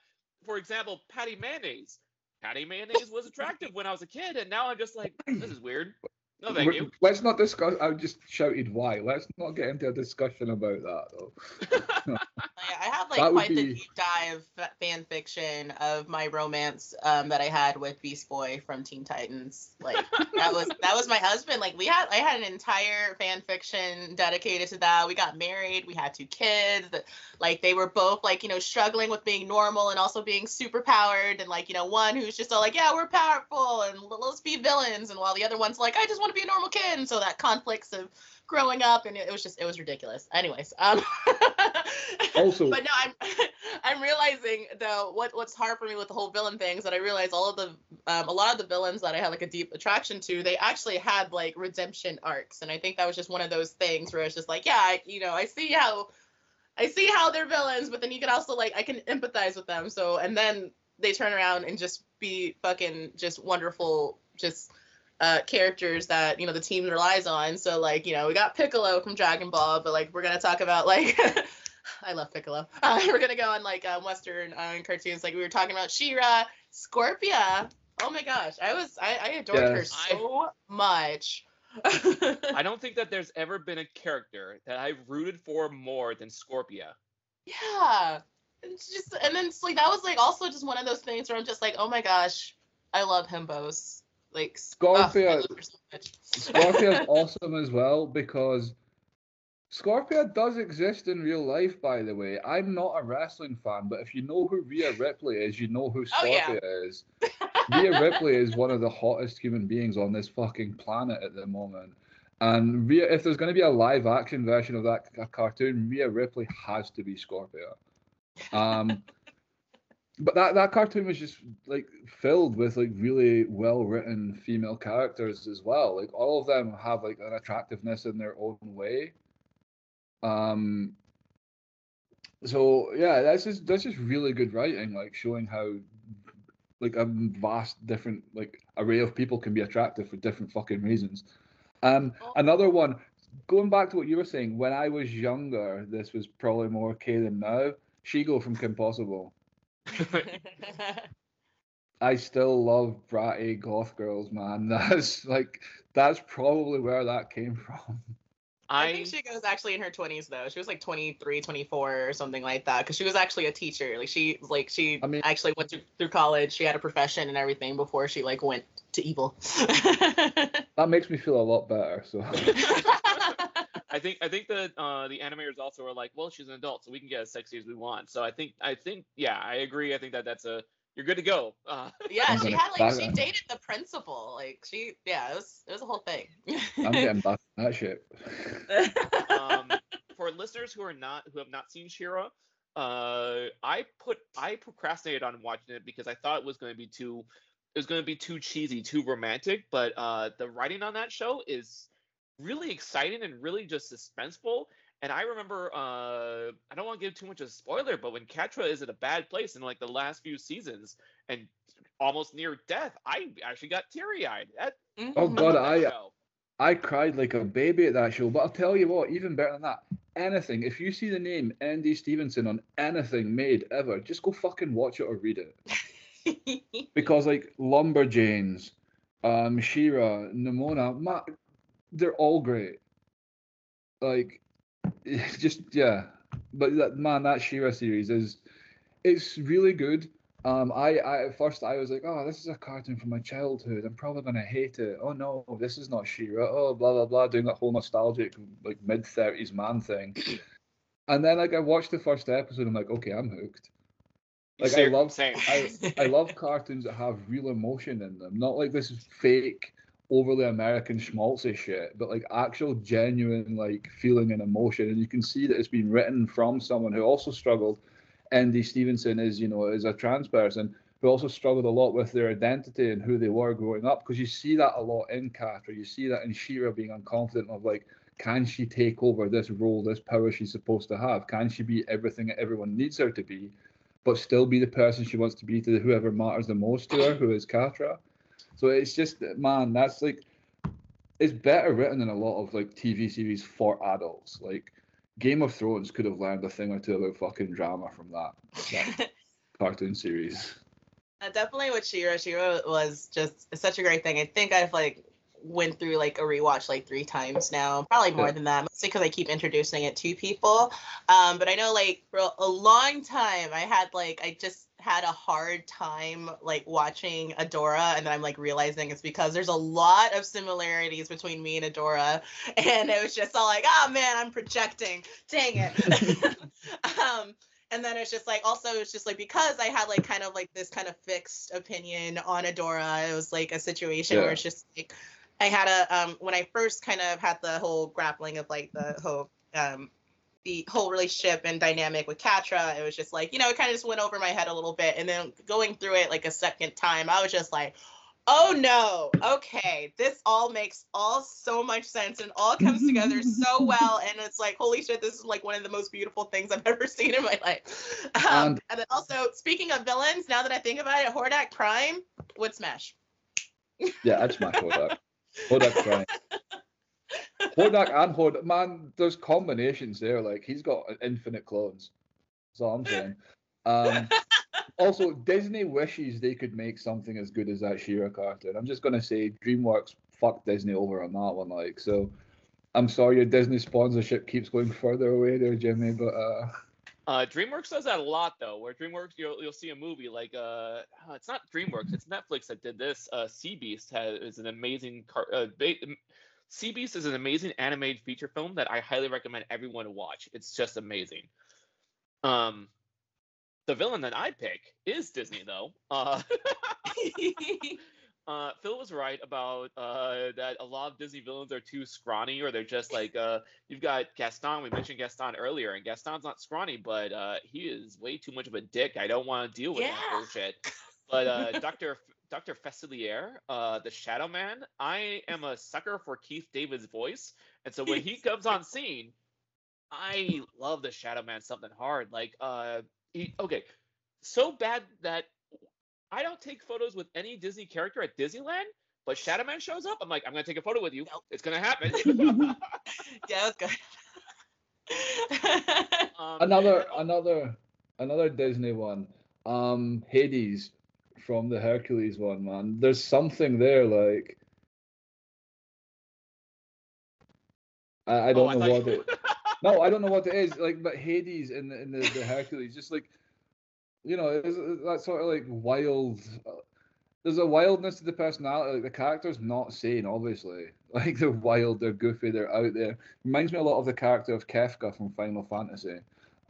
for example, Patty Mayonnaise. Patty Mayonnaise was attractive when I was a kid, and now I'm just like, this is weird. No, thank you. Let's not discuss. I just shouted why. Let's not get into a discussion about that though. I have like quite the deep dive fa- fan fiction of my romance um, that I had with Beast Boy from Teen Titans. Like that was that was my husband. Like we had I had an entire fan fiction dedicated to that. We got married. We had two kids. That like they were both like you know struggling with being normal and also being super powered. And like you know one who's just all like yeah we're powerful and let's be villains. And while the other one's like I just want to be a normal kid. And so that conflicts of growing up and it was just it was ridiculous. Anyways, um. Also- but no, I'm I'm realizing though what what's hard for me with the whole villain thing is that I realize all of the um, a lot of the villains that I had like a deep attraction to, they actually had like redemption arcs, and I think that was just one of those things where it's just like, yeah, I, you know, I see how I see how they're villains, but then you can also like I can empathize with them. So and then they turn around and just be fucking just wonderful, just uh, characters that you know the team relies on. So like you know we got Piccolo from Dragon Ball, but like we're gonna talk about like I love Piccolo. Uh, we're gonna go on like uh, Western uh, cartoons. Like we were talking about She-Ra, Scorpia. Oh my gosh, I was I, I adored her Yes. so much. I don't think that there's ever been a character that I've rooted for more than Scorpia. yeah, it's just and then it's like that was like also just one of those things where I'm just like, oh my gosh, I love himbos. Like Scorpia- so much. Awesome as well because Scorpia does exist in real life, by the way. I'm not a wrestling fan, but if you know who Rhea Ripley is, you know who Oh, yeah. Is. Rhea Ripley is one of the hottest human beings on this fucking planet at the moment. And Rhea, if there's going to be a live action version of that c- cartoon, Rhea Ripley has to be Scorpia. Um, but that, that cartoon was just like filled with like really well written female characters as well. Like all of them have like an attractiveness in their own way. Um, so yeah, that's just that's just really good writing, like showing how like a vast different like array of people can be attractive for different fucking reasons. Um, Oh. another one, going back to what you were saying, when I was younger, this was probably more okay than now. Shego from Kim Possible. I still love bratty goth girls, man. That's like that's probably where that came from. I I think Shego's actually in her 20s though. She was like 23, 24 or something like that because she was actually a teacher. Like she like she I mean- actually went through, through college. She had a profession and everything before she like went to evil. That makes me feel a lot better. So I think I think the uh, the animators also were like, well, she's an adult, so we can get as sexy as we want. So I think I think yeah, I agree. I think that that's a you're good to go. Uh, yeah, she had like she dated the principal. Like she yeah, it was it was a whole thing. I'm getting back on that shit. um, for listeners who are not who have not seen She-Ra, uh, I put I procrastinated on watching it because I thought it was going to be too it was going to be too cheesy, too romantic. But uh, the writing on that show is really exciting and really just suspenseful. And I remember, uh, I don't want to give too much of a spoiler, but when Catra is in a bad place in like the last few seasons and almost near death, I actually got teary eyed. That Oh. God, I- show. I cried like a baby at that show. But I'll tell you what, even better than that, anything. If you see the name Andy Stevenson on anything made ever, just go fucking watch it or read it. Because like Lumberjanes, um, She-Ra, Nimona, ma- they're all great. Like, it's just yeah. But that man, that She-Ra series is, it's really good. Um, I, I at first I was like, oh, this is a cartoon from my childhood. I'm probably gonna hate it. Oh no, this is not She-Ra. Oh, blah blah blah, doing that whole nostalgic like mid thirties man thing. And then like I watched the first episode, I'm like, okay, I'm hooked. Like I love. I, I love cartoons that have real emotion in them, not like this is fake, overly American schmaltzy shit, but like actual genuine like feeling and emotion. And you can see that it's been written from someone who also struggled. Andy Stevenson is, you know, is a trans person who also struggled a lot with their identity and who they were growing up. Because you see that a lot in or you see that in She-Ra being unconfident of like, can she take over this role, this power she's supposed to have? Can she be everything that everyone needs her to be? but still be the person she wants to be to whoever matters the most to her, who is Catra. So it's just man, that's like it's better written than a lot of like TV series for adults. Like Game of Thrones could have learned a thing or two about fucking drama from that, that cartoon series. Uh, definitely with She-Ra. She-Ra was just such a great thing. I think I've like went through like a rewatch like three times now, probably more yeah. than that, mostly because I keep introducing it to people. Um, but I know like for a long time I had like I just had a hard time like watching Adora and then I'm like realizing it's because there's a lot of similarities between me and Adora and it was just all like oh man I'm projecting dang it um and then it's just like also it's just like because I had like kind of like this kind of fixed opinion on Adora it was like a situation yeah. where it's just like I had a um when I first kind of had the whole grappling of like the whole um the whole relationship and dynamic with Catra, it was just like, you know, it kind of just went over my head a little bit. And then going through it like a second time, I was just like, oh no, okay, this all makes all so much sense and all comes together so well. And it's like, holy shit, this is like one of the most beautiful things I've ever seen in my life. Um, um, and then also, speaking of villains, now that I think about it, Hordak Prime would smash. Yeah, I'd smash Hordak. Hordak Prime. Hordak and Hordak, man, there's combinations there. Like he's got infinite clones. That's all I'm saying. Um, also, Disney wishes they could make something as good as that She-Ra cartoon. I'm just gonna say, DreamWorks fucked Disney over on that one. Like, so I'm sorry your Disney sponsorship keeps going further away there, Jimmy, but uh. Uh, DreamWorks does that a lot though. Where DreamWorks, you'll you'll see a movie like uh, it's not DreamWorks, it's Netflix that did this. Uh, Sea Beast has is an amazing car. Uh, ba- Sea Beast is an amazing animated feature film that I highly recommend everyone to watch. It's just amazing. Um, the villain that I pick is Disney though. Uh, uh, Phil was right about uh, that a lot of Disney villains are too scrawny, or they're just like uh, you've got Gaston. We mentioned Gaston earlier, and Gaston's not scrawny, but uh, he is way too much of a dick. I don't want to deal with yeah. that bullshit. But uh, Doctor Dr. Facilier, uh, the Shadow Man. I am a sucker for Keith David's voice, and so when he comes on scene, I love the Shadow Man something hard. Like, uh, he okay, so bad that I don't take photos with any Disney character at Disneyland. But Shadow Man shows up. I'm like, I'm gonna take a photo with you. Nope. It's gonna happen. yeah, that's good. um, another, another, another Disney one. Um, Hades from the Hercules one, man. There's something there, like I, I don't oh, know I what it. no, I don't know what it is. Like, but Hades in the in the, the Hercules, just like you know, it's, it's that sort of like wild. Uh, there's a wildness to the personality. Like the character's not sane, obviously. Like they're wild, they're goofy, they're out there. Reminds me a lot of the character of Kefka from Final Fantasy.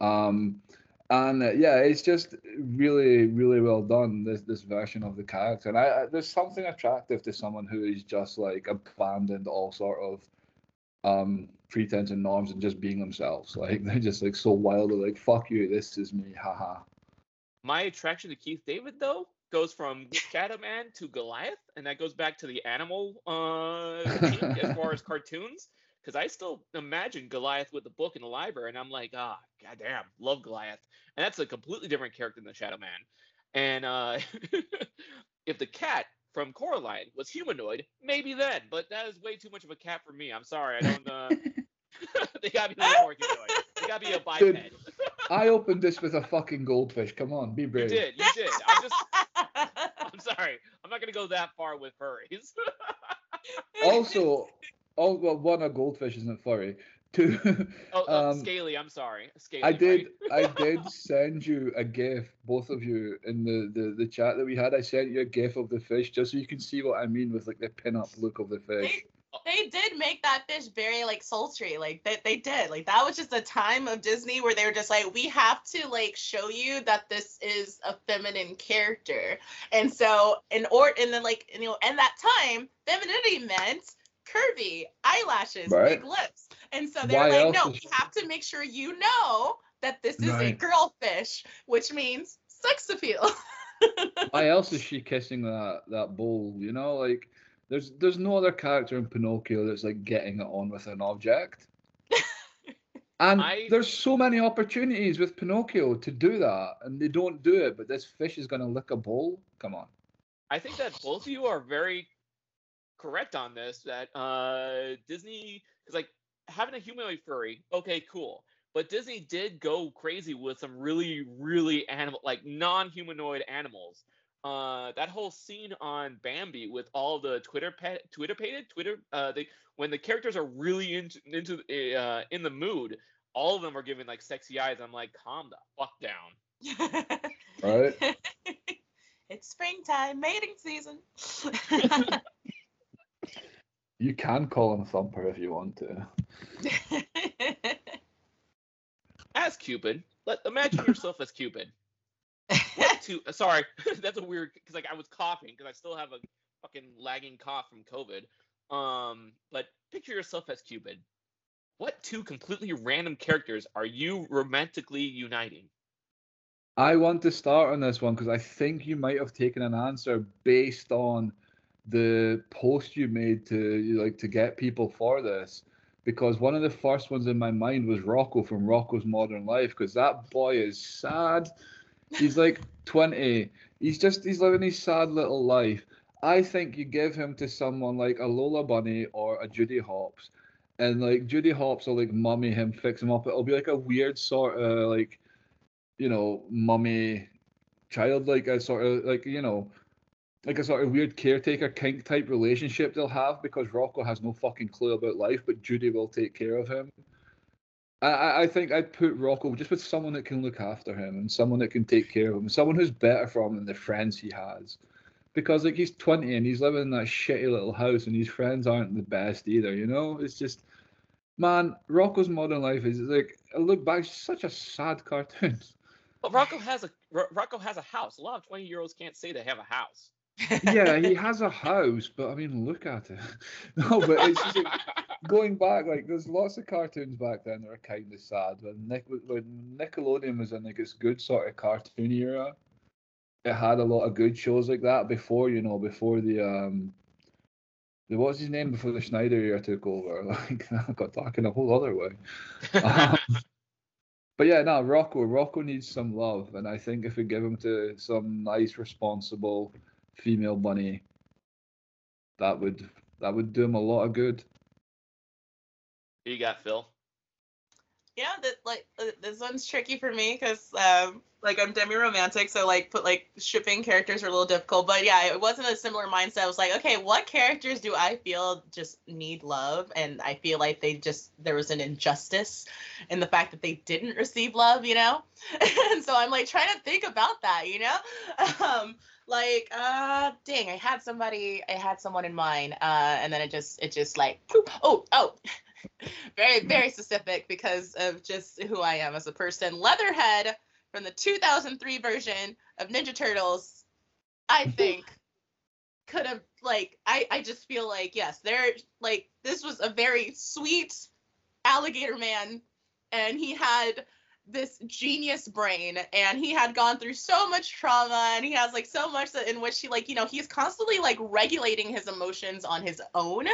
Um, and uh, yeah, it's just really, really well done. This this version of the character, and I, I, there's something attractive to someone who is just like abandoned all sort of um pretense and norms and just being themselves. Like they're just like so wildly like fuck you, this is me, haha. My attraction to Keith David though goes from Shadow Man to Goliath, and that goes back to the animal uh, as far as cartoons because I still imagine Goliath with the book in the library, and I'm like, ah, oh, goddamn, love Goliath, and that's a completely different character than the Shadow Man. And uh, if the cat from Coraline was humanoid, maybe then, but that is way too much of a cat for me. I'm sorry, I don't. Uh, they gotta be a little more humanoid. They gotta be a biped. Dude, I opened this with a fucking goldfish. Come on, be brave. You did, you did. I'm just. I'm sorry. I'm not gonna go that far with furries. also, Oh well, one a goldfish isn't furry. Two. oh, oh um, scaly. I'm sorry. Scaly. I did. Right? I did send you a gif, both of you, in the, the the chat that we had. I sent you a gif of the fish just so you can see what I mean with like the pin-up look of the fish. They, they did make that fish very like sultry. Like they, they did. Like that was just a time of Disney where they were just like, we have to like show you that this is a feminine character. And so in or and then like you know, and that time, femininity meant curvy eyelashes, right. big lips. And so they're Why like, no, we have to make sure you know that this is right. a girl fish, which means sex appeal. Why else is she kissing that that bowl? You know, like there's there's no other character in Pinocchio that's like getting it on with an object. And I, there's so many opportunities with Pinocchio to do that, and they don't do it. But this fish is going to lick a bowl. Come on. I think that both of you are very correct on this. That uh, Disney is like having a humanoid furry. Okay, cool. But Disney did go crazy with some really, really animal, like non-humanoid animals. Uh, that whole scene on Bambi with all the Twitter pet, Twitter pated, Twitter, uh, they when the characters are really into into uh, in the mood, all of them are giving like sexy eyes. I'm like, calm the fuck down. right. it's springtime, mating season. you can call him Thumper if you want to. as Cupid, let imagine yourself as Cupid. to, sorry, that's a weird because like I was coughing because I still have a fucking lagging cough from COVID. Um, but picture yourself as Cupid. What two completely random characters are you romantically uniting? I want to start on this one because I think you might have taken an answer based on the post you made to like to get people for this. Because one of the first ones in my mind was Rocko from Rocko's Modern Life, because that boy is sad. He's like 20. He's just he's living his sad little life. I think you give him to someone like a Lola Bunny or a Judy Hopps, and like Judy Hopps will like mummy him, fix him up. It'll be like a weird sort of like, you know, mummy child, like a uh, sort of like you know, like a sort of weird caretaker kink type relationship they'll have because Rocko has no fucking clue about life, but Judy will take care of him. I, I think I'd put Rocko just with someone that can look after him and someone that can take care of him, someone who's better for him than the friends he has. Because like he's 20 and he's living in that shitty little house and his friends aren't the best either, you know? It's just man, Rocko's modern life is like I look back, such a sad cartoon. But Rocko has a Rocko has a house. A lot of 20 year olds can't say they have a house. Yeah, he has a house, but I mean, look at it. no, but it's just like, going back, like there's lots of cartoons back then that are kind of sad. When, Nick, when Nickelodeon was in like its good sort of cartoon era, it had a lot of good shows like that before, you know, before the um, the what's his name before the Schneider era took over. Like I got talking in a whole other way. Um, but yeah, no, Rocko. Rocko needs some love, and I think if we give him to some nice, responsible female bunny, that would that would do him a lot of good. Who you got, Phil? Yeah, that like uh, this one's tricky for me because um, like I'm demi-romantic, so like put like shipping characters are a little difficult. But yeah, it wasn't a similar mindset. I was like, okay, what characters do I feel just need love, and I feel like they just there was an injustice in the fact that they didn't receive love, you know. and so I'm like trying to think about that, you know. Um, like uh dang i had somebody i had someone in mind uh and then it just it just like oh oh. Very very specific because of just who i am as a person. Leatherhead from the 2003 version of ninja turtles i think could have like i i just feel like yes there like this was a very sweet alligator man and he had this genius brain and he had gone through so much trauma and he has like so much that in which he like you know he's constantly like regulating his emotions on his own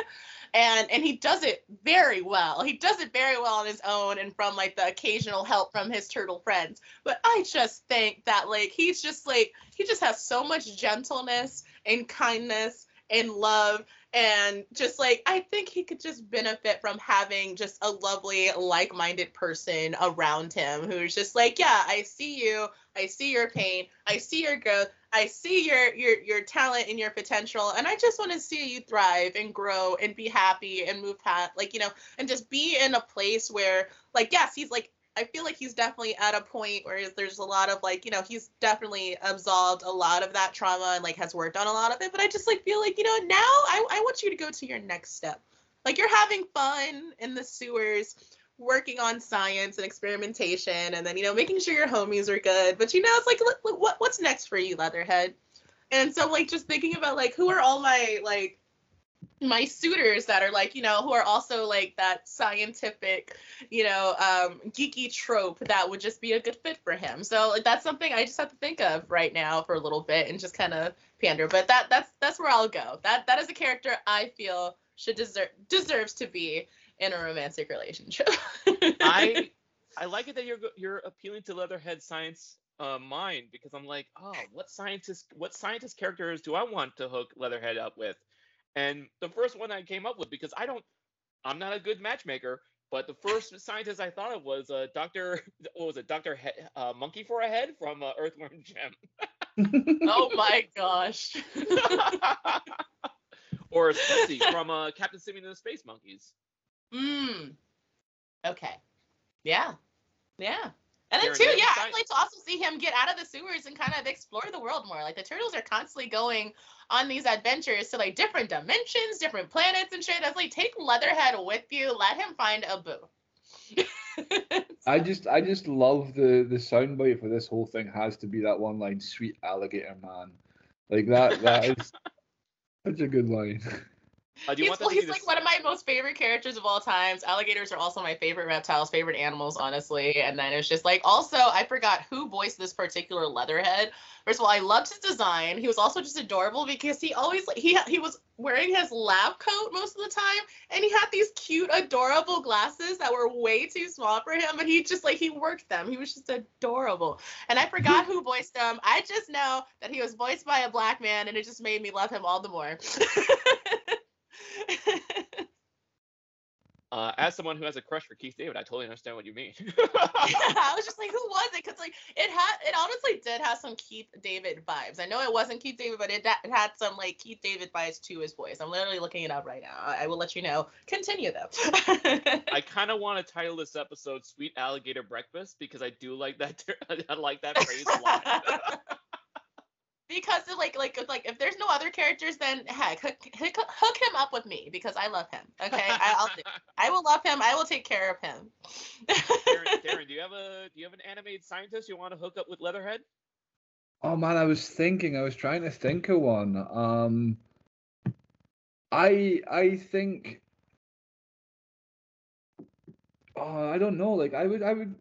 and and he does it very well. He does it very well on his own and from like the occasional help from his turtle friends. But i just think that like he's just like he just has so much gentleness and kindness and love and just like I think he could just benefit from having just a lovely like-minded person around him who's just like, yeah, I see you, I see your pain, I see your growth, I see your your your talent and your potential, and I just want to see you thrive and grow and be happy and move past like you know and just be in a place where like yes, he's like I feel like he's definitely at a point where there's a lot of like, you know, he's definitely absolved a lot of that trauma and like has worked on a lot of it. But I just like feel like, you know, now I, I want you to go to your next step. Like you're having fun in the sewers, working on science and experimentation, and then you know making sure your homies are good. But you know, it's like, what what's next for you, Leatherhead? And so like just thinking about like who are all my like my suitors that are like you know who are also like that scientific you know um geeky trope that would just be a good fit for him. So like that's something i just have to think of right now for a little bit and just kind of pander. But that that's that's where i'll go. That that is a character i feel should deserve deserves to be in a romantic relationship. I I like it that you're you're appealing to Leatherhead science uh, mind because I'm like, oh, what scientist what scientist characters do I want to hook Leatherhead up with? And the first one I came up with because I don't, I'm not a good matchmaker, but the first scientist I thought of was uh, Doctor, what was it, Doctor he- uh, Monkey for a Head from uh, Earthworm Jim. oh my gosh. or Spitzy from uh, Captain Simian and the Space Monkeys. Hmm. Okay. Yeah. Yeah. And then too, yeah, I'd like to also see him get out of the sewers and kind of explore the world more. Like the turtles are constantly going on these adventures to like different dimensions, different planets and shit. That's like take Leatherhead with you, let him find a boo. I just I just love the the soundbite for this whole thing has to be that one line, "Sweet alligator man," like that. That is such a good line. Uh, he's, well, he's like one of my most favorite characters of all times. Alligators are also my favorite reptiles, favorite animals, honestly. And then it's just like, also, I forgot who voiced this particular Leatherhead. First of all, I loved his design. He was also just adorable because he always he he was wearing his lab coat most of the time, and he had these cute, adorable glasses that were way too small for him. But he just like he worked them. He was just adorable. And I forgot who voiced him. I just know that he was voiced by a black man, and it just made me love him all the more. Uh, as someone who has a crush for Keith David, I totally understand what you mean. yeah, I was just like, who was it? Because like it had, it honestly did have some Keith David vibes. I know it wasn't Keith David, but it, it had some like Keith David vibes to his voice. I'm literally looking it up right now. I, I will let you know. Continue though. I kind of want to title this episode "Sweet Alligator Breakfast" because I do like that. I like that phrase a lot because like like like if there's no other characters then heck hook, hook, hook him up with me because i love him okay? I, will i will love him. I will take care of him. Darren, Darren, do you have a do you have an animated scientist you want to hook up with leatherhead? Oh man i was thinking i was trying to think of one. Um i i think oh i don't know like i would i would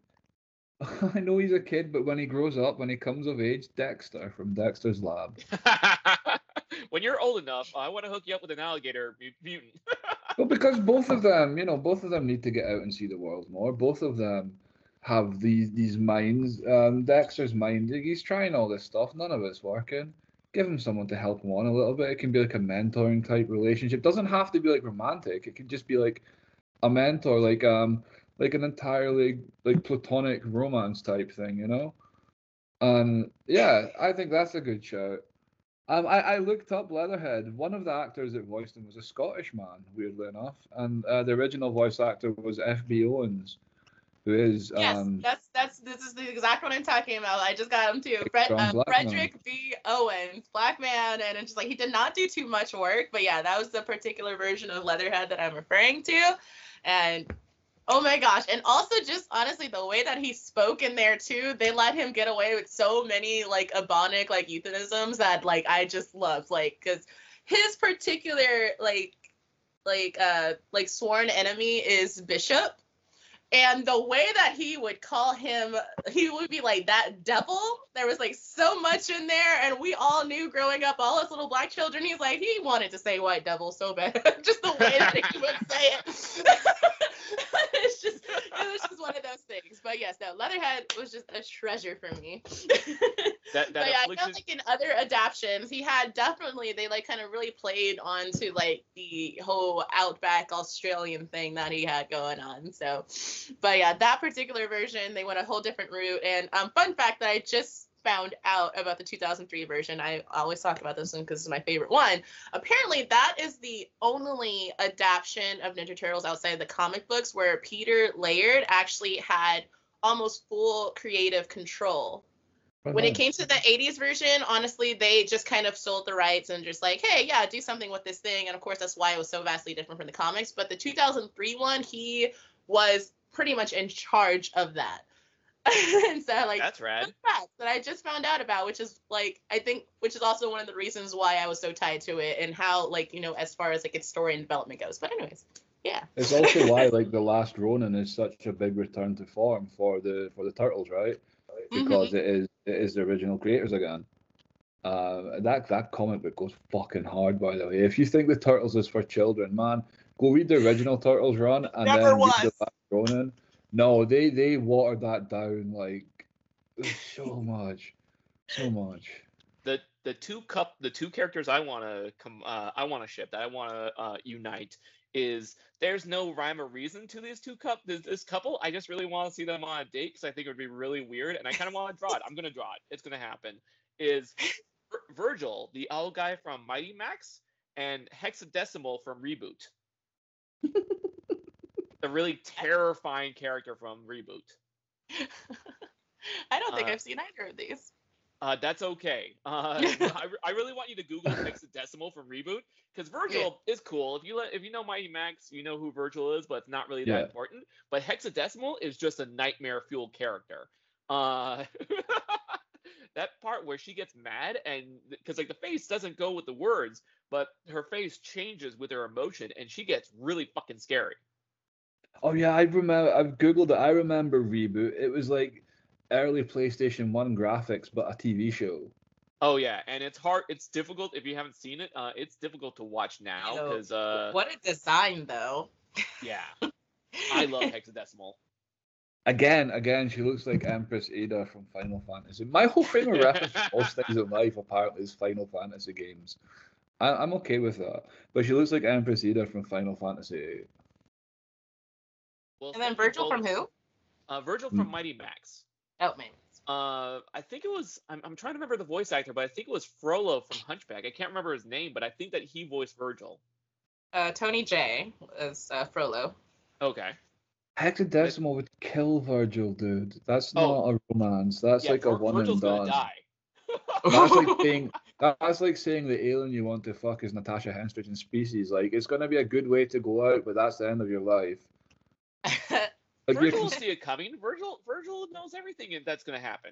I know he's a kid, but when he grows up, when he comes of age, Dexter from Dexter's Lab. when you're old enough, I want to hook you up with an alligator mutant. well, because both of them, you know, both of them need to get out and see the world more. Both of them have these these minds. Um, Dexter's mind, he's trying all this stuff. None of it's working. Give him someone to help him on a little bit. It can be like a mentoring type relationship. Doesn't have to be like romantic. It can just be like a mentor, like um like an entirely like platonic romance type thing, you know. And yeah, I think that's a good shout. Um, I, I looked up Leatherhead. One of the actors that voiced him was a Scottish man, weirdly enough, and uh, the original voice actor was F.B. Owens, who is yes, um, that's that's this is the exact one I'm talking about. I just got him too. Fred, uh, Frederick B. Owens, black man, and it's just like he did not do too much work, but yeah, that was the particular version of Leatherhead that I'm referring to, and Oh my gosh. And also just honestly the way that he spoke in there too, they let him get away with so many like ebonic like euphemisms that like I just love. Like cuz his particular like like uh like sworn enemy is Bishop and the way that he would call him he would be like that devil. There was like so much in there and we all knew growing up all us little black children he's like he wanted to say white devil so bad. Just the way that he would say it. It's just it was just one of those things. But yes no leatherhead was just a treasure for me. That, that but yeah, I felt like in other adaptations, he had definitely they like kind of really played onto like the whole outback Australian thing that he had going on. So, but yeah, that particular version they went a whole different route. And um, fun fact that I just found out about the 2003 version. I always talk about this one because it's my favorite one. Apparently, that is the only adaptation of Ninja Turtles outside of the comic books where Peter Laird actually had almost full creative control when it came to the 80s version, honestly, they just kind of sold the rights and just like, hey, yeah, do something with this thing. And of course, that's why it was so vastly different from the comics. But the 2003 one, he was pretty much in charge of that. and so, like, that's rad. That I just found out about, which is like, I think, which is also one of the reasons why I was so tied to it and how, like, you know, as far as like its story and development goes. But, anyways. Yeah. It's also why like the last Ronin is such a big return to form for the for the turtles, right? Because mm-hmm. it is it is the original creators again. Uh, that that comic book goes fucking hard, by the way. If you think the Turtles is for children, man, go read the original Turtles run and Never then was. read the Ronin. No, they they watered that down like so much, so much. The the two cup the two characters I want to come uh, I want to ship that I want to uh, unite is there's no rhyme or reason to these two cup this, this couple. I just really want to see them on a date because I think it would be really weird, and I kind of want to draw it. I'm gonna draw it. It's gonna happen. Is Vir- Virgil the owl guy from Mighty Max and Hexadecimal from Reboot? A really terrifying character from Reboot. I don't think Uh, I've seen either of these. Uh, that's okay. Uh, I, I really want you to Google hexadecimal from reboot because Virgil is cool. If you let, if you know Mighty Max, you know who Virgil is, but it's not really that important. But hexadecimal is just a nightmare fueled character. Uh, that part where she gets mad and because like the face doesn't go with the words, but her face changes with her emotion, and she gets really fucking scary. Oh yeah, I remember. I've googled it. I remember ReBoot. It was like early PlayStation One graphics, but a TV show. Oh yeah, and it's hard. It's difficult if you haven't seen it. Uh, it's difficult to watch now because uh, what a design, though. yeah, I love hexadecimal. Again, again, she looks like Empress Ada from Final Fantasy. My whole frame of reference for most things in life apparently is Final Fantasy games. I, I'm okay with that, but she looks like Empress Ada from Final Fantasy. Well, And then thank you Virgil from who? Uh, Virgil from Mm. Mighty Max. Oh man. Uh, I think it was. I'm, I'm trying to remember the voice actor, but I think it was Frollo from Hunchback. I can't remember his name, but I think that he voiced Virgil. Uh, Tony Jay is uh, Frollo. Okay. Hexadecimal would kill Virgil, dude. That's Oh. not a romance. That's yeah, like a one Virgil's and done. gonna die. That's like saying that's like saying the alien you want to fuck is Natasha Henstridge in Species. Like it's gonna be a good way to go out, but that's the end of your life. Like Virgil will see it coming. Virgil, Virgil knows everything and that's gonna happen.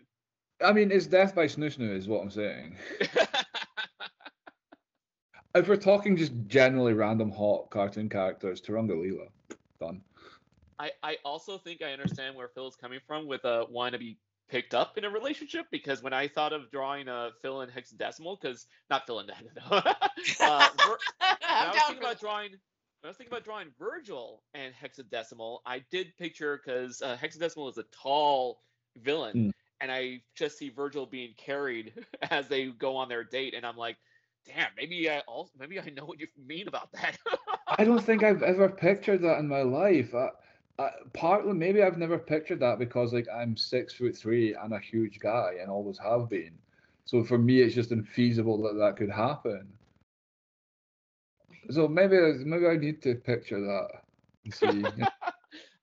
I mean, it's death by snu snu is what I'm saying. If we're talking just generally random hot cartoon characters, Turanga Leela, done. I, I also think I understand where Phil is coming from with uh, a wanting to be picked up in a relationship because when I thought of drawing a Phil in hexadecimal, because not Phil in no, uh, Vir- when I was thinking for about drawing. When I was thinking about drawing Virgil and hexadecimal, I did picture because uh, hexadecimal is a tall villain, Mm. and I just see Virgil being carried as they go on their date, and I'm like, damn, maybe I also maybe I know what you mean about that. I don't think I've ever pictured that in my life. I, I, partly, maybe I've never pictured that because like I'm six foot three and a huge guy and always have been. So for me, it's just infeasible that that could happen. So maybe maybe I need to picture that and see.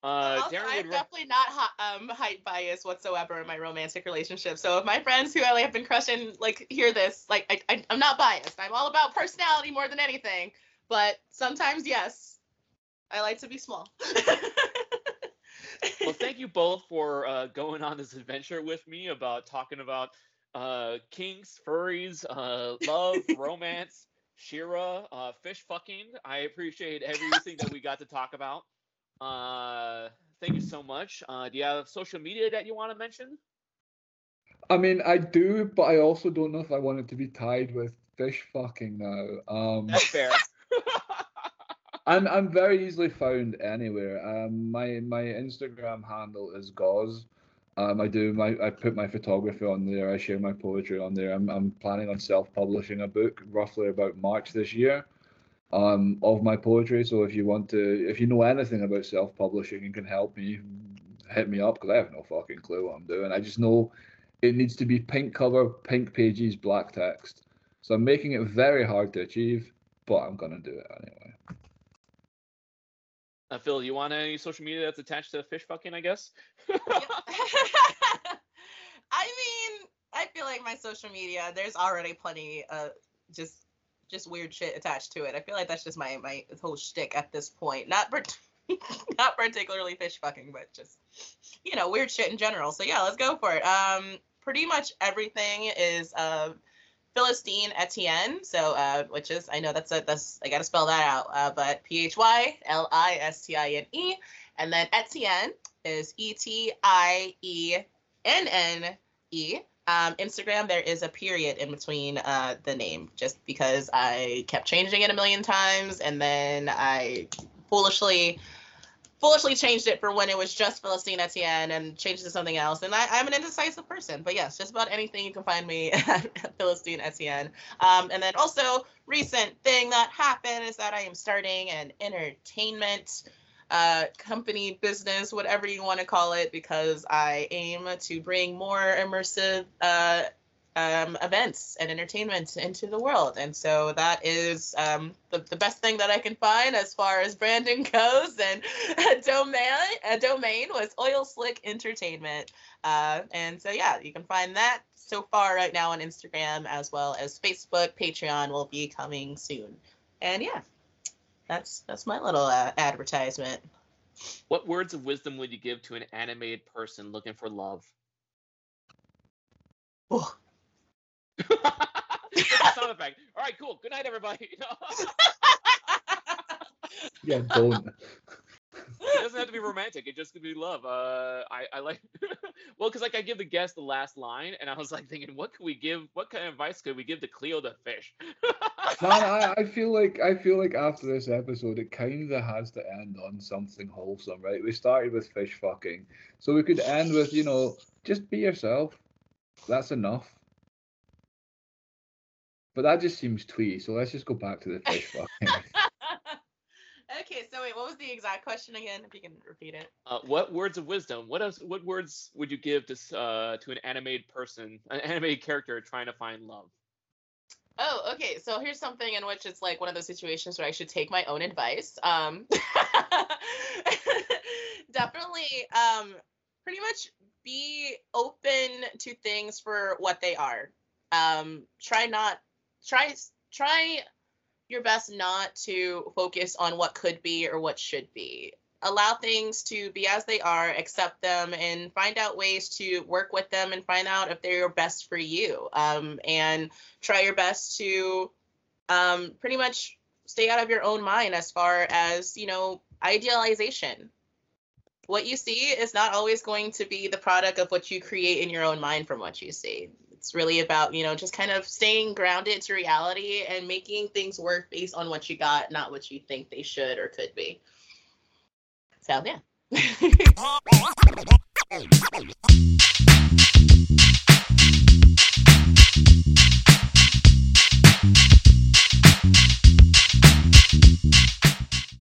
uh, also, I'm re- definitely not hi- um, height bias whatsoever in my romantic relationship. So if my friends who I like, have been crushing like hear this, like I, I, I'm not biased. I'm all about personality more than anything. But sometimes, yes, I like to be small. well, thank you both for uh, going on this adventure with me about talking about uh, kinks, furries, uh, love, romance, She-Ra, uh, fish fucking. I appreciate everything that we got to talk about. Uh, thank you so much. Uh, do you have social media that you want to mention? I mean, I do, but I also don't know if I want it to be tied with fish fucking now. Um, That's fair. I'm I'm very easily found anywhere. Um, my my Instagram handle is Gauze. Um, I do my I put my photography on there. I share my poetry on there. I'm I'm planning on self-publishing a book roughly about March this year, um, of my poetry. So if you want to, if you know anything about self-publishing and can help me, hit me up because I have no fucking clue what I'm doing. I just know it needs to be pink cover, pink pages, black text. So I'm making it very hard to achieve, but I'm gonna do it anyway. Uh, Phil, you want any social media that's attached to fish fucking? I guess. I mean, I feel like my social media, there's already plenty of just just weird shit attached to it. I feel like that's just my my whole shtick at this point. Not part- not particularly fish fucking, but just you know weird shit in general. So yeah, let's go for it. Um, pretty much everything is uh, Phylistine Etienne. So uh, which is I know that's a that's I gotta spell that out. Uh, but P H Y L I S T I N E, and then Etienne is E T I E N N E. Um, Instagram, there is a period in between uh, the name just because I kept changing it a million times and then I foolishly foolishly changed it for when it was just Phylistine Etienne and changed it to something else. And I, am an indecisive person, but yes, just about anything you can find me at Phylistine Etienne. Um, and then also recent thing that happened is that I am starting an entertainment uh, company, business, whatever you want to call it, because I aim to bring more immersive uh, um, events and entertainment into the world. And so that is um, the, the best thing that I can find as far as branding goes. And a domain, a domain was Oil Slick Entertainment. Uh, and so, yeah, you can find that so far right now on Instagram as well as Facebook. Patreon will be coming soon. And yeah, that's that's my little uh, advertisement. What words of wisdom would you give to an animated person looking for love? Oh, sound effect. All right, cool. Good night, everybody. yeah, don't. It doesn't have to be romantic. It just could be love. Uh, I, I like. well, because like I give the guest the last line, and I was like thinking, what could we give? What kind of advice could we give to Cleo the fish? Man, I, I feel like I feel like after this episode, it kind of has to end on something wholesome, right? We started with fish fucking, so we could end with you know just be yourself. That's enough. But that just seems twee, so let's just go back to the fish fucking. okay, so wait, what was the exact question again? If you can repeat it. Uh, what words of wisdom? What else? What words would you give to uh, to an animated person, an animated character trying to find love? Oh, okay. So here's something in which it's like one of those situations where I should take my own advice. Um, definitely, um, pretty much be open to things for what they are. Um, try not try try your best not to focus on what could be or what should be. Allow things to be as they are, accept them, and find out ways to work with them and find out if they're best for you. Um, and try your best to um, pretty much stay out of your own mind as far as, you know, idealization. What you see is not always going to be the product of what you create in your own mind from what you see it's really about you know just kind of staying grounded to reality and making things work based on what you got not what you think they should or could be. So yeah